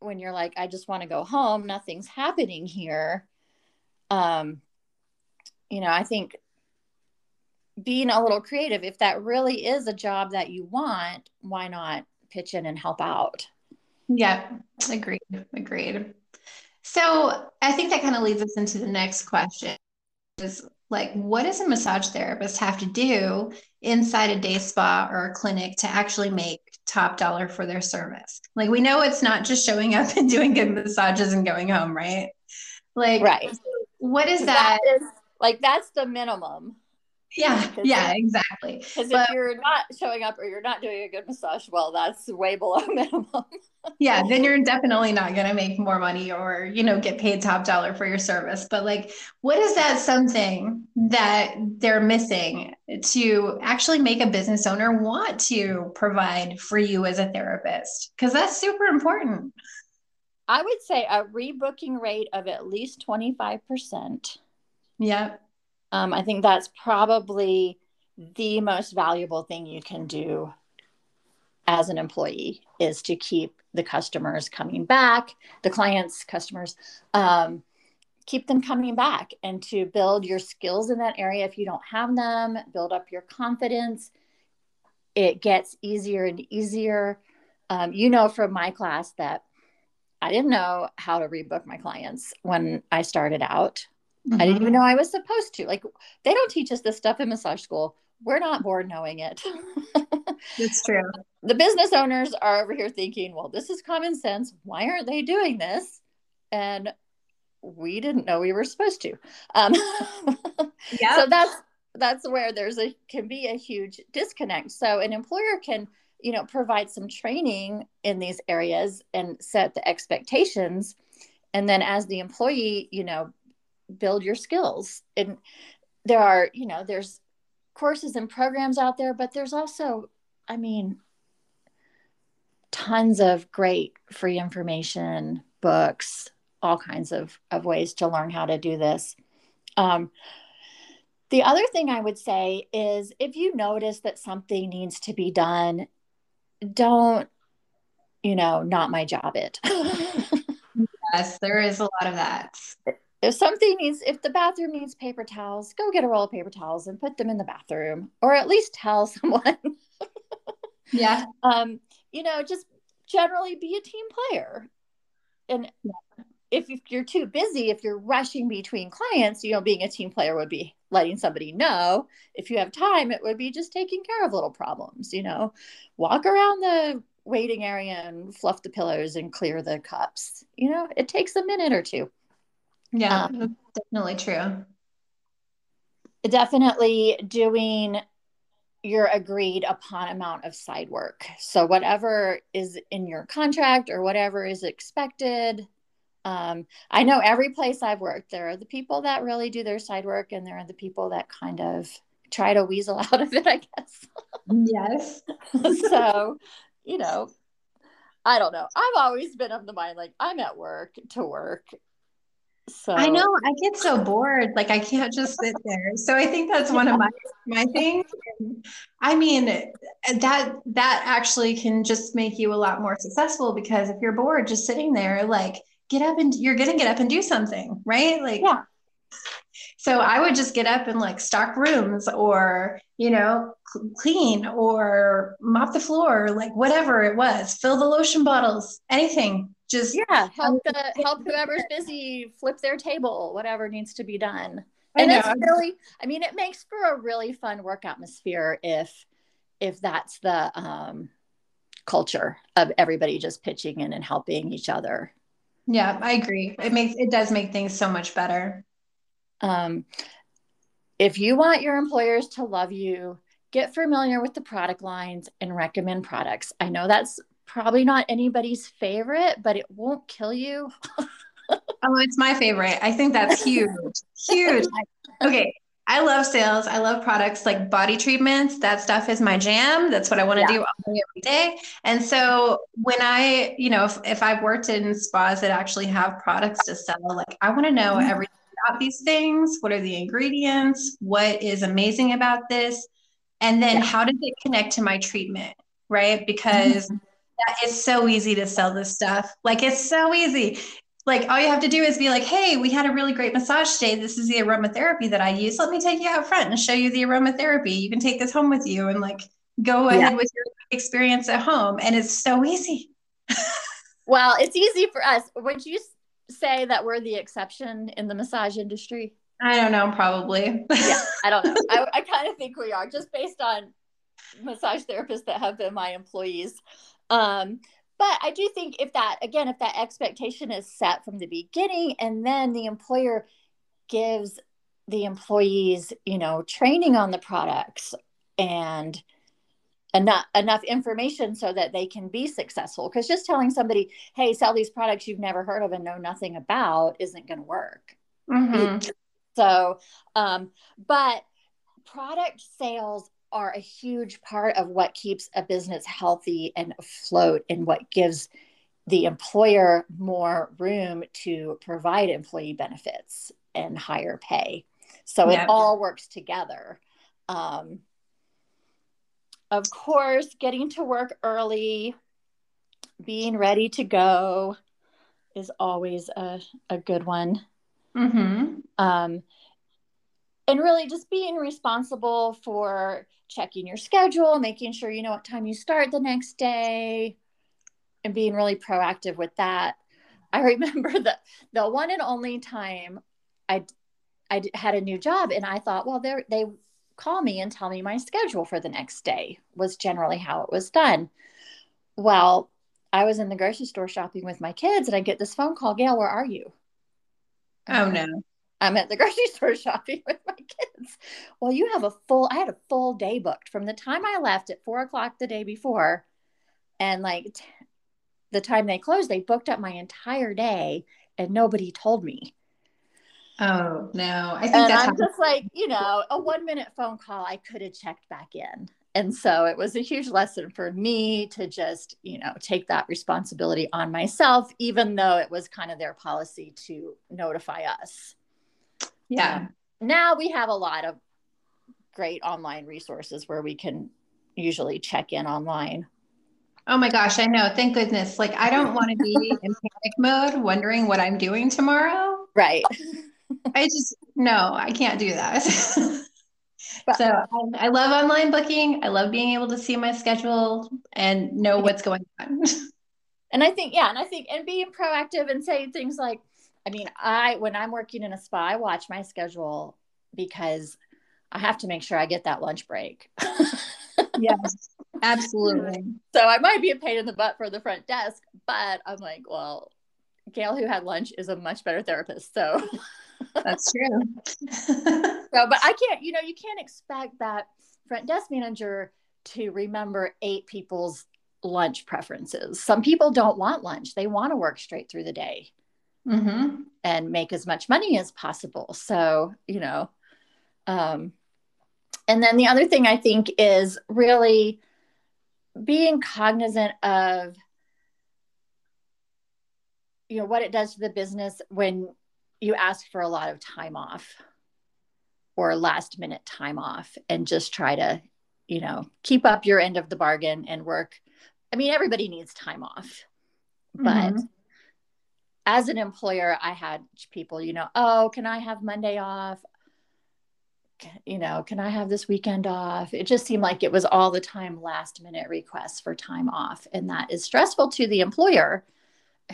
B: when you're like i just want to go home nothing's happening here. Um you know i think being a little creative. If that really is a job that you want why not pitch in and help out?
A: Yeah agreed agreed. So i think that kind of leads us into the next question is like what does a massage therapist have to do inside a day spa or a clinic to actually make top dollar for their service? Like we know it's not just showing up and doing good massages and going home right? Like
B: right.
A: what is that, that? is,
B: like that's the minimum
A: yeah yeah exactly.
B: because if you're not showing up or you're not doing a good massage well that's way below minimum.
A: Yeah then you're definitely not going to make more money or you know get paid top dollar for your service. But like what is that something that they're missing to actually make a business owner want to provide for you as a therapist? Because that's super important.
B: I would say a rebooking rate of at least 25%
A: yeah
B: um, I think that's probably the most valuable thing you can do as an employee is to keep the customers coming back, the clients, customers, um, keep them coming back and to build your skills in that area if you don't have them, build up your confidence. It gets easier and easier. Um, you know from my class that I didn't know how to rebook my clients when I started out. Mm-hmm. I didn't even mm-hmm. know I was supposed to. Like, they don't teach us this stuff in massage school. We're not born knowing it.
A: That's true.
B: The business owners are over here thinking, well, this is common sense. Why aren't they doing this? And we didn't know we were supposed to. Um, yeah. So that's that's where there's a can be a huge disconnect. So an employer can you know provide some training in these areas and set the expectations and then as the employee you know build your skills. And there are you know there's courses and programs out there but there's also i mean tons of great free information books all kinds of, of ways to learn how to do this. Um, the other thing i would say is if you notice that something needs to be done don't you know not my job it.
A: Yes, there is a lot of that.
B: If something needs, if the bathroom needs paper towels, go get a roll of paper towels and put them in the bathroom, or at least tell someone.
A: yeah.
B: Um, you know, just generally be a team player. And if, if you're too busy, if you're rushing between clients, you know, being a team player would be letting somebody know. If you have time, it would be just taking care of little problems, you know, walk around the waiting area and fluff the pillows and clear the cups. You know, it takes a minute or two.
A: Yeah, um, definitely true.
B: Definitely doing your agreed upon amount of side work. So, whatever is in your contract or whatever is expected. Um, I know every place I've worked, there are the people that really do their side work, and there are the people that kind of try to weasel out of it, I guess.
A: yes.
B: so, you know, I don't know. I've always been of the mind like I'm at work to work.
A: So I know I get so bored. Like I can't just sit there. So I think that's one of my my things. I mean that that actually can just make you a lot more successful because if you're bored just sitting there, like get up and you're gonna get up and do something, right? Like
B: yeah.
A: So I would just get up and like stock rooms or, you know, cl- clean or mop the floor, like whatever it was, fill the lotion bottles, anything. Just
B: yeah, help the help whoever's busy flip their table, whatever needs to be done. And it's really, I mean, it makes for a really fun work atmosphere if if that's the um, culture of everybody just pitching in and helping each other.
A: Yeah, I agree. It makes it does make things so much better.
B: Um, if you want your employers to love you, get familiar with the product lines and recommend products. I know that's probably not anybody's favorite, but it won't kill you.
A: oh, it's my favorite. I think that's huge. huge. Okay. I love sales. I love products like body treatments. That stuff is my jam. That's what I want to yeah. do every day. And so when I, you know, if, if I've worked in spas that actually have products to sell, like I want to know mm-hmm. everything about these things. What are the ingredients? What is amazing about this? And then yeah. how does it connect to my treatment? Right. Because mm-hmm that is so easy to sell this stuff. Like it's so easy. Like all you have to do is be like, hey, we had a really great massage day. This is the aromatherapy that I use. Let me take you out front and show you the aromatherapy. You can take this home with you and like go ahead with your experience at home. And it's so easy.
B: well, it's easy for us. Would you say that we're the exception in the massage industry?
A: I don't know, probably.
B: yeah, I don't know. I, I kind of think we are just based on massage therapists that have been my employees. Um, but I do think if that, again, if that expectation is set from the beginning and then the employer gives the employees, you know, training on the products and enough enough information so that they can be successful because just telling somebody hey sell these products you've never heard of and know nothing about isn't going to work mm-hmm. so um, but product sales are a huge part of what keeps a business healthy and afloat and what gives the employer more room to provide employee benefits and higher pay. So yeah. it all works together. Um, of course, getting to work early, being ready to go is always a, a good one. Mm-hmm. Um, and really just being responsible for checking your schedule, making sure you know what time you start the next day, and being really proactive with that. I remember the the one and only time I I had a new job, and I thought, well, they they call me and tell me my schedule for the next day was generally how it was done. Well, I was in the grocery store shopping with my kids, and I get this phone call, Gael, where are you?
A: Oh no.
B: I'm at the grocery store shopping with my kids. Well, you have a full, I had a full day booked from the time I left at four o'clock the day before. And like t- the time they closed, they booked up my entire day and nobody told me.
A: Oh, no.
B: I think and that's I'm just like, you know, a one minute phone call, I could have checked back in. And so it was a huge lesson for me to just, you know, take that responsibility on myself, even though it was kind of their policy to notify us.
A: Yeah. Um,
B: now we have a lot of great online resources where we can usually check in online.
A: Oh my gosh, I know. Thank goodness. Like I don't want to be in panic mode wondering what I'm doing tomorrow.
B: Right.
A: I just no, I can't do that. so I, I, love online booking. I love being able to see my schedule and know what's going on.
B: and I think, yeah, and I think and being proactive and saying things like, I mean, I when I'm working in a spa, I watch my schedule because I have to make sure I get that lunch break.
A: yes, absolutely.
B: So I might be a pain in the butt for the front desk, but I'm like, well, Gael, who had lunch, is a much better therapist. So
A: that's true.
B: so, but I can't, you know, you can't expect that front desk manager to remember eight people's lunch preferences. Some people don't want lunch, they want to work straight through the day mm-hmm. and make as much money as possible. So, you know, um, and then the other thing I think is really being cognizant of you know what it does to the business when you ask for a lot of time off or last minute time off and just try to you know keep up your end of the bargain and work i mean everybody needs time off but mm-hmm. As an employer i had people you know oh can i have monday off you know, can I have this weekend off? It just seemed like it was all the time last minute requests for time off. And that is stressful to the employer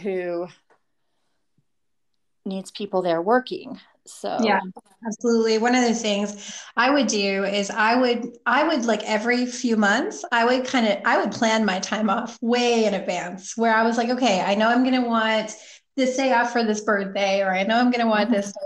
B: who needs people there working. So,
A: yeah, absolutely. One of the things I would do is I would, I would like every few months, I would kind of, I would plan my time off way in advance where I was like, okay, I know I'm going to want this day off for this birthday, or I know I'm going to want mm-hmm. this day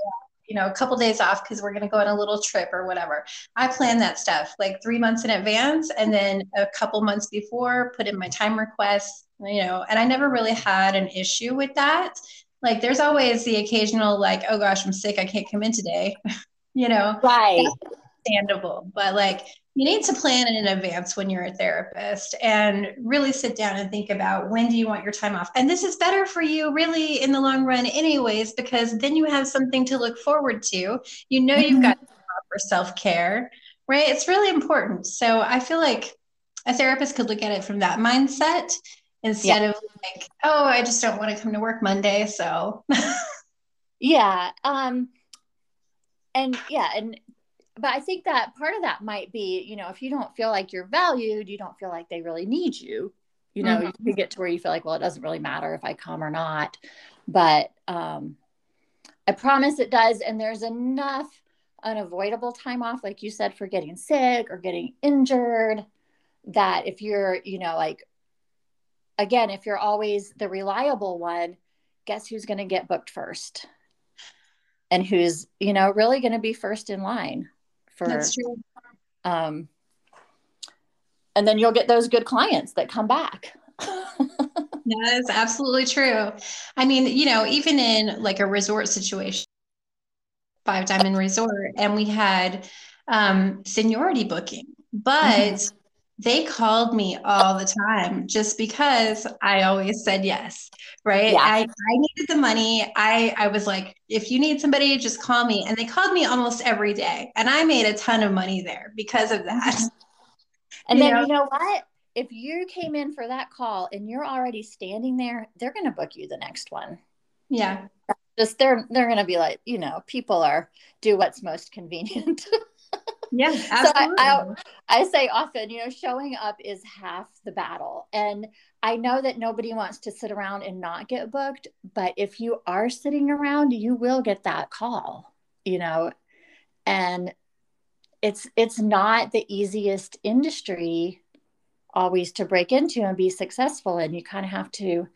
A: you know, a couple days off because we're going to go on a little trip or whatever. I plan that stuff like three months in advance and then a couple months before, put in my time requests, you know, and I never really had an issue with that. Like there's always the occasional, like, oh gosh, I'm sick. I can't come in today, you know?
B: Right.
A: Understandable. But like, you need to plan in advance when you're a therapist and really sit down and think about when do you want your time off. And this is better for you really in the long run anyways because then you have something to look forward to. You know you've got for self-care right? It's really important. So i feel like a therapist could look at it from that mindset instead yeah. of like oh i just don't want to come to work monday so.
B: Yeah um and yeah and but I think that part of that might be, you know, if you don't feel like you're valued, you don't feel like they really need you. You know, mm-hmm. you get to where you feel like, well, it doesn't really matter if I come or not. But um, I promise it does. And there's enough unavoidable time off, like you said, for getting sick or getting injured, that if you're, you know, like, again, if you're always the reliable one, guess who's going to get booked first? And who's, you know, really going to be first in line for
A: that's true. um
B: and then you'll get those good clients that come back.
A: That is absolutely true. I mean you know even in like a resort situation five diamond resort and we had um seniority booking but mm-hmm they called me all the time just because I always said yes, right? Yeah. I, I needed the money. I, I was like, if you need somebody, just call me. And they called me almost every day. And I made a ton of money there because of that. Mm-hmm.
B: And you then know? you know what? If you came in for that call and you're already standing there, they're going to book you the next one.
A: Yeah.
B: Just they're they're going to be like, you know, people are do what's most convenient.
A: Yeah, absolutely. So I,
B: I, I say often, you know, showing up is half the battle. And I know that nobody wants to sit around and not get booked, but if you are sitting around, you will get that call, you know. And it's it's not the easiest industry always to break into and be successful and you kind of have to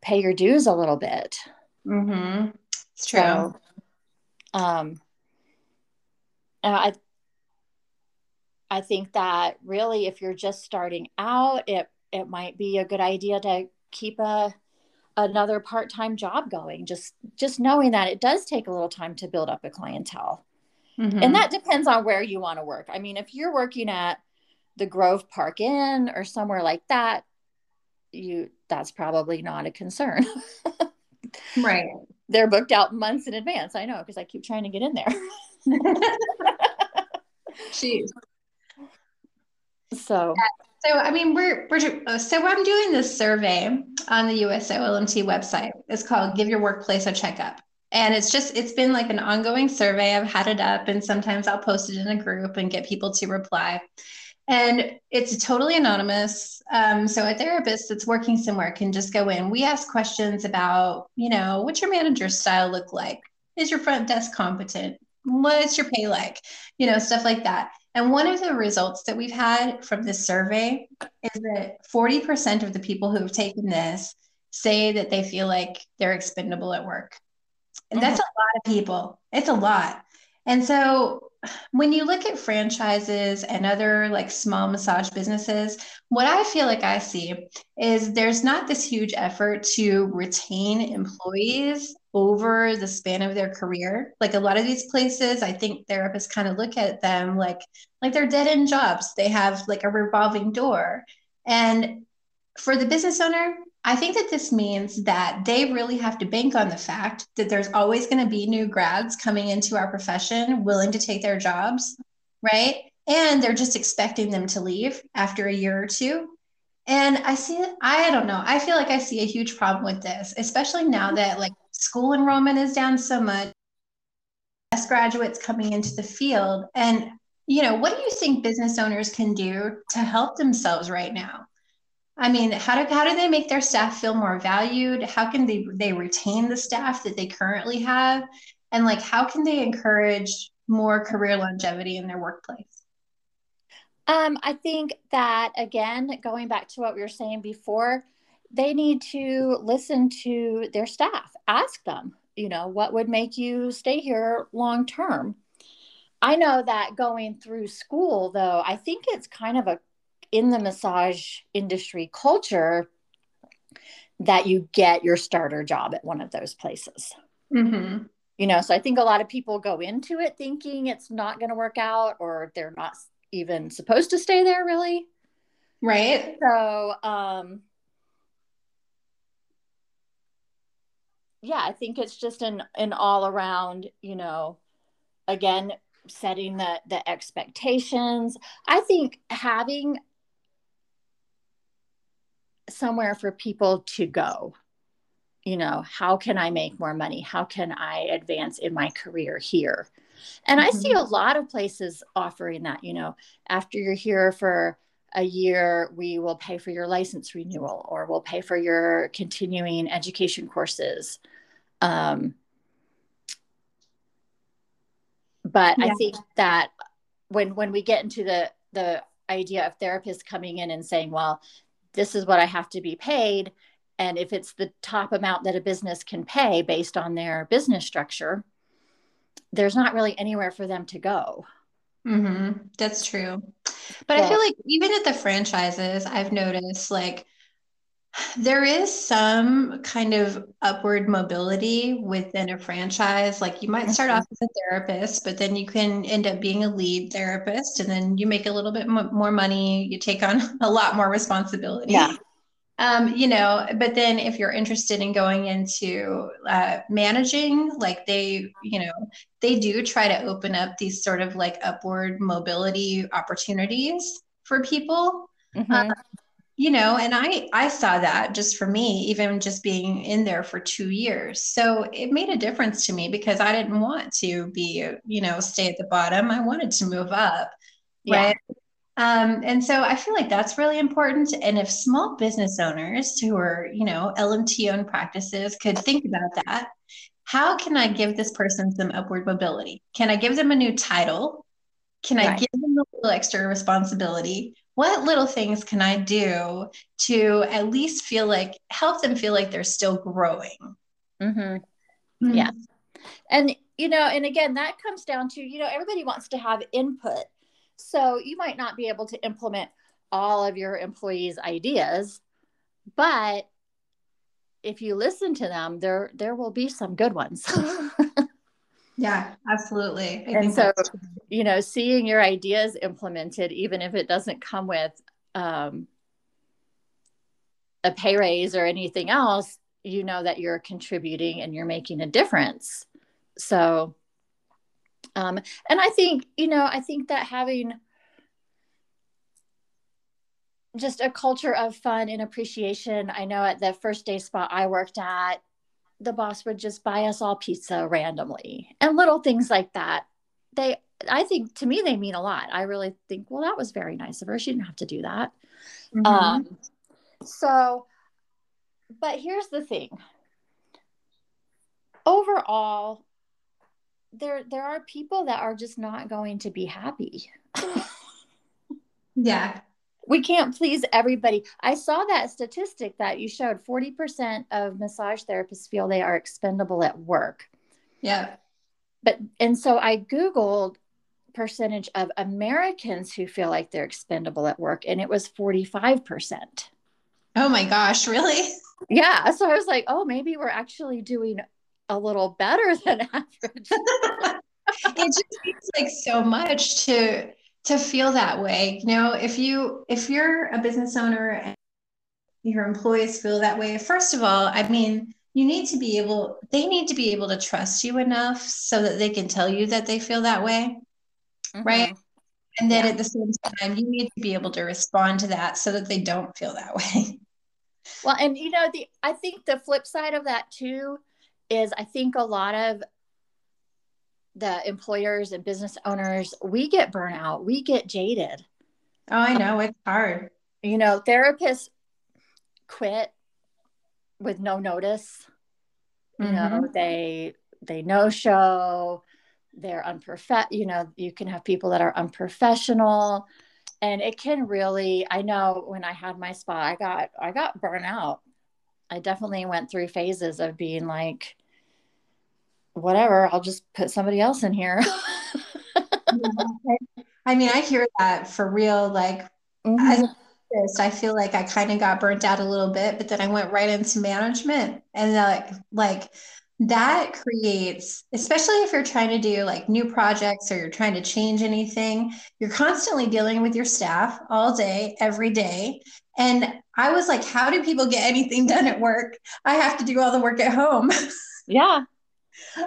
B: pay your dues a little bit.
A: mm-hmm. It's true. So,
B: um I I think that really, if you're just starting out, it it might be a good idea to keep a another part-time job going. Just just knowing that it does take a little time to build up a clientele, mm-hmm. and that depends on where you want to work. I mean, if you're working at the Grove Park Inn or somewhere like that, you that's probably not a concern.
A: right.
B: They're booked out months in advance. I know because I keep trying to get in there.
A: Jeez.
B: So
A: So, I mean, we're, we're, uh, so I'm doing this survey on the USO LMT website. It's called Give Your Workplace a Checkup. And it's just, it's been like an ongoing survey. I've had it up and sometimes I'll post it in a group and get people to reply. And it's totally anonymous. Um, so a therapist that's working somewhere can just go in. We ask questions about, you know, what's your manager's style look like? Is your front desk competent? What's your pay like? You know, stuff like that. And one of the results that we've had from this survey is that 40% of the people who have taken this say that they feel like they're expendable at work. And that's mm-hmm. a lot of people. It's a lot. And so when you look at franchises and other like small massage businesses, what I feel like I see is there's not this huge effort to retain employees over the span of their career. Like a lot of these places, I think therapists kind of look at them like like they're dead end jobs. They have like a revolving door. And for the business owner, I think that this means that they really have to bank on the fact that there's always going to be new grads coming into our profession willing to take their jobs, right? And they're just expecting them to leave after a year or two. And I see, I don't know, I feel like I see a huge problem with this, especially now that like school enrollment is down so much, less graduates coming into the field. And, you know, what do you think business owners can do to help themselves right now? I mean, how do, how do they make their staff feel more valued? How can they, they retain the staff that they currently have? And like, how can they encourage more career longevity in their workplace?
B: Um, I think that, again, going back to what we were saying before, they need to listen to their staff, ask them, you know, what would make you stay here long term? I know that going through school, though, I think it's kind of a in the massage industry culture that you get your starter job at one of those places. Mm-hmm. You know, so I think a lot of people go into it thinking it's not going to work out or they're not even supposed to stay there really.
A: Right.
B: So, um, yeah, I think it's just an an all around, you know, again, setting the the expectations. I think having somewhere for people to go. You know, how can I make more money? How can I advance in my career here? And mm-hmm. I see mm-hmm. a lot of places offering that, you know, after you're here for a year, we will pay for your license renewal or we'll pay for your continuing education courses. Um, but yeah. I think that when when we get into the the idea of therapists coming in and saying, well, this is what I have to be paid. And if it's the top amount that a business can pay based on their business structure, there's not really anywhere for them to go.
A: Mm-hmm. That's true. But I feel like even at the franchises, I've noticed like there is some kind of upward mobility within a franchise. Like you might start off as a therapist, but then you can end up being a lead therapist, and then you make a little bit more money. You take on a lot more responsibility.
B: Yeah.
A: Um, you know, but then if you're interested in going into uh, managing, like they, you know, they do try to open up these sort of like upward mobility opportunities for people. Mm-hmm. Uh, you know and i i saw that just for me even just being in there for two years. So it made a difference to me because i didn't want to be you know stay at the bottom. I wanted to move up yeah. right? Um, and so i feel like that's really important. And if small business owners who are you know lmt owned practices could think about that how can i give this person some upward mobility? Can i give them a new title? Can right. i give them a little extra responsibility what little things can I do to at least feel like help them feel like they're still growing?
B: Mm-hmm. Mm-hmm. Yeah. And, you know, and again, that comes down to, you know, everybody wants to have input. So you might not be able to implement all of your employees' ideas, but if you listen to them, there there will be some good ones.
A: Yeah, absolutely.
B: I and so, you know, seeing your ideas implemented, even if it doesn't come with um, a pay raise or anything else, you know that you're contributing and you're making a difference. So, um, and I think, you know, I think that having just a culture of fun and appreciation. I know at the first day spot I worked at, the boss would just buy us all pizza randomly and little things like that. They, I think to me, they mean a lot. I really think, well, that was very nice of her. She didn't have to do that. Mm-hmm. Um, so, but here's the thing overall, there there are people that are just not going to be happy.
A: yeah
B: we can't please everybody. I saw that statistic that you showed 40% of massage therapists feel they are expendable at work.
A: Yeah.
B: But, and so I Googled percentage of Americans who feel like they're expendable at work, and it was 45%.
A: Oh my gosh, really?
B: Yeah. So I was like, oh, maybe we're actually doing a little better than average.
A: it just seems like so much to to feel that way you know if you if you're a business owner and your employees feel that way first of all i mean you need to be able they need to be able to trust you enough so that they can tell you that they feel that way mm-hmm. right and then yeah. at the same time you need to be able to respond to that so that they don't feel that way
B: well and you know the i think the flip side of that too is i think a lot of the employers and business owners, we get burnout, we get jaded.
A: Oh, I know it's hard.
B: You know, therapists quit with no notice. You mm-hmm. know, they they no show, they're unprof you know, you can have people that are unprofessional and it can really I know when I had my spa, I got I got burnout. I definitely went through phases of being like whatever, I'll just put somebody else in here.
A: I mean, I hear that for real. Like, mm-hmm. I, I feel like I kind of got burnt out a little bit, but then I went right into management, and like, like that creates, especially if you're trying to do like new projects or you're trying to change anything, you're constantly dealing with your staff all day, every day. And I was like, how do people get anything done at work? I have to do all the work at home.
B: Yeah.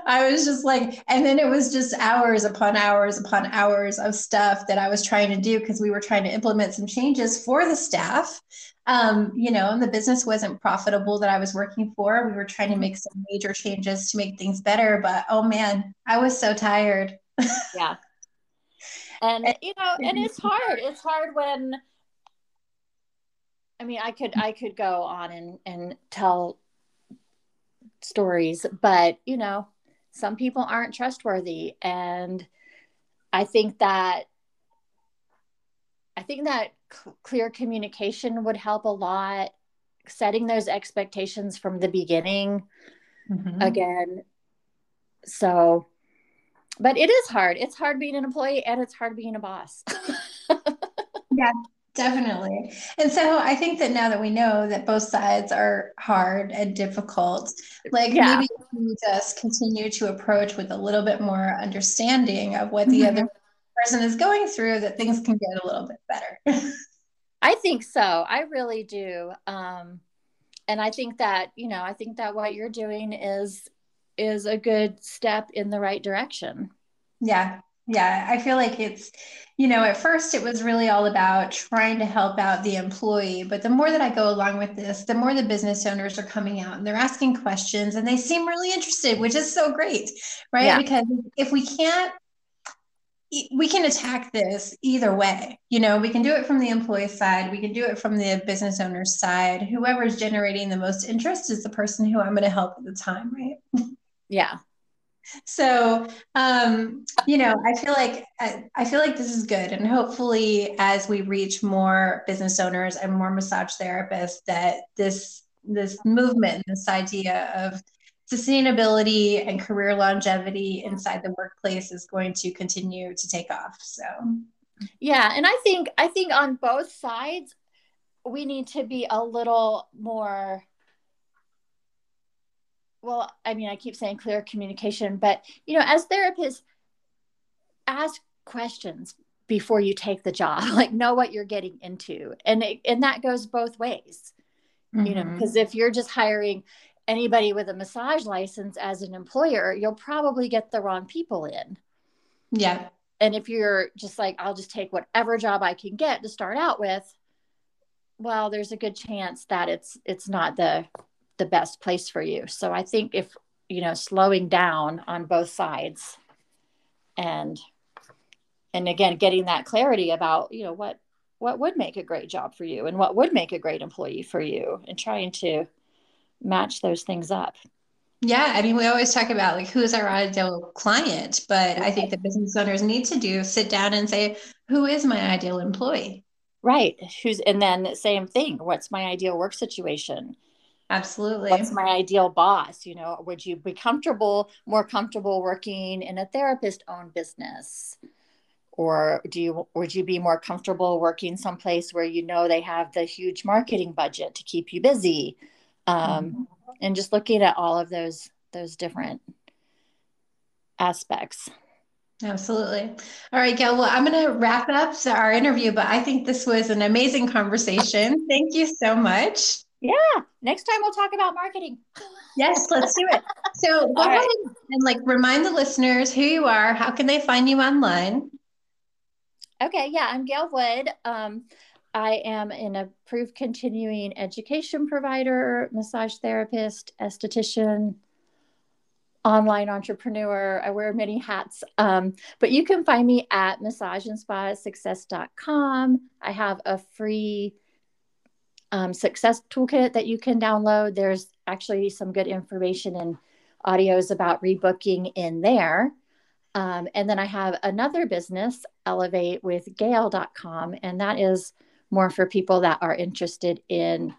A: I was just like, and then it was just hours upon hours upon hours of stuff that I was trying to do because we were trying to implement some changes for the staff. Um, you know, and the business wasn't profitable that I was working for. We were trying to make some major changes to make things better, but oh man, I was so tired.
B: yeah. And you know, and it's hard. It's hard when I mean, I could I could go on and and tell stories, but you know, some people aren't trustworthy. And I think that I think that c- clear communication would help a lot. Setting those expectations from the beginning mm-hmm. again. So, but it is hard. It's hard being an employee and it's hard being a boss.
A: yeah, Definitely. And so I think that now that we know that both sides are hard and difficult, like yeah. maybe we just continue to approach with a little bit more understanding of what the mm-hmm. other person is going through, that things can get a little bit better.
B: I think so. I really do. Um, and I think that, you know, I think that what you're doing is is a good step in the right direction.
A: Yeah, yeah, I feel like it's, you know, at first it was really all about trying to help out the employee. But the more that I go along with this, the more the business owners are coming out and they're asking questions and they seem really interested, which is so great, right? Yeah. Because if we can't, we can attack this either way. You know, we can do it from the employee side, we can do it from the business owner's side. Whoever's generating the most interest is the person who I'm going to help at the time, right?
B: Yeah,
A: so um, you know i feel like I, feel like this is good. And hopefully as we reach more business owners and more massage therapists that this this movement this idea of sustainability and career longevity inside the workplace is going to continue to take off. So.
B: Yeah. And i think i think on both sides we need to be a little more well, I mean, I keep saying clear communication, but you know, as therapists, ask questions before you take the job. Like, know what you're getting into, and it, and that goes both ways. Mm-hmm. You know, because mm-hmm. if you're just hiring anybody with a massage license as an employer, you'll probably get the wrong people in.
A: Yeah.
B: And if you're just like, I'll just take whatever job I can get to start out with, well, there's a good chance that it's it's not the the best place for you. So I think if you know slowing down on both sides and and again getting that clarity about you know what what would make a great job for you and what would make a great employee for you and trying to match those things up.
A: Yeah i mean we always talk about like who's our ideal client but i think the business owners need to do sit down and say who is my ideal employee?
B: Right. Who's and then same thing what's my ideal work situation
A: absolutely
B: what's my ideal boss you know would you be comfortable more comfortable working in a therapist owned business or do you would you be more comfortable working someplace where you know they have the huge marketing budget to keep you busy um, mm-hmm. and just looking at all of those those different aspects
A: Absolutely. All right, Gael. Well, I'm going to wrap up our interview, but I think this was an amazing conversation. Thank you so much.
B: Yeah. Next time we'll talk about marketing.
A: Yes, let's do it. So go ahead right. and like remind the listeners who you are. How can they find you online?
B: Okay, yeah, I'm Gael Wood. Um, I am an approved continuing education provider, massage therapist, esthetician, online entrepreneur. I wear many hats. Um, but you can find me at massageandspasuccess.com. I have a free um, success toolkit that you can download. There's actually some good information and audios about rebooking in there. Um, and then I have another business, Elevate with Gael.com, and that is more for people that are interested in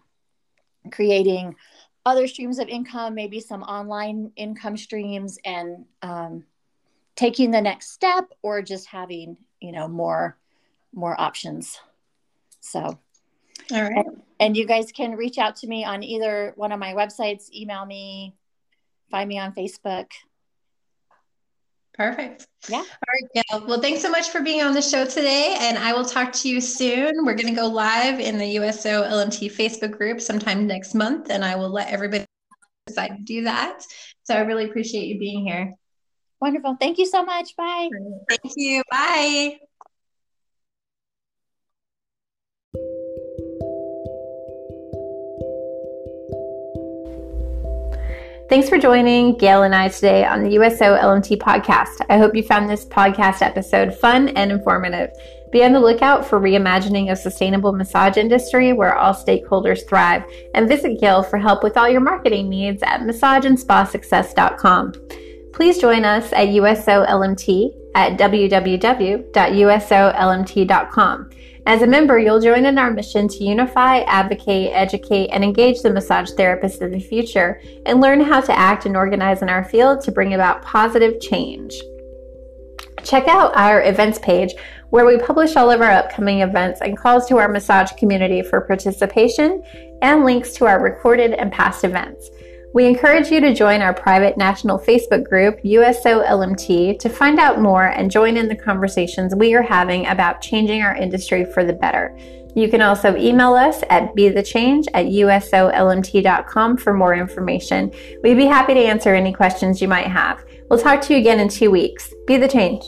B: creating other streams of income, maybe some online income streams, and um, taking the next step, or just having you know more more options. So,
A: all right.
B: And, and you guys can reach out to me on either one of my websites, email me, find me on Facebook.
A: Perfect.
B: Yeah.
A: All right, Gael. Well, thanks so much for being on the show today. And I will talk to you soon. We're going to go live in the USO LMT Facebook group sometime next month, and I will let everybody decide to do that. So I really appreciate you being here.
B: Wonderful. Thank you so much. Bye.
A: Thank you. Bye. Thanks for joining Gael and I today on the USO LMT podcast. I hope you found this podcast episode fun and informative. Be on the lookout for reimagining a sustainable massage industry where all stakeholders thrive and visit Gael for help with all your marketing needs at massageandspasuccess.com. Please join us at USO LMT at www.usolmt.com. As a member, you'll join in our mission to unify, advocate, educate, and engage the massage therapists of the future and learn how to act and organize in our field to bring about positive change. Check out our events page where we publish all of our upcoming events and calls to our massage community for participation and links to our recorded and past events. We encourage you to join our private national Facebook group, USO LMT, to find out more and join in the conversations we are having about changing our industry for the better. You can also email us at bethechange at usolmt.com for more information. We'd be happy to answer any questions you might have. We'll talk to you again in two weeks. Be the change.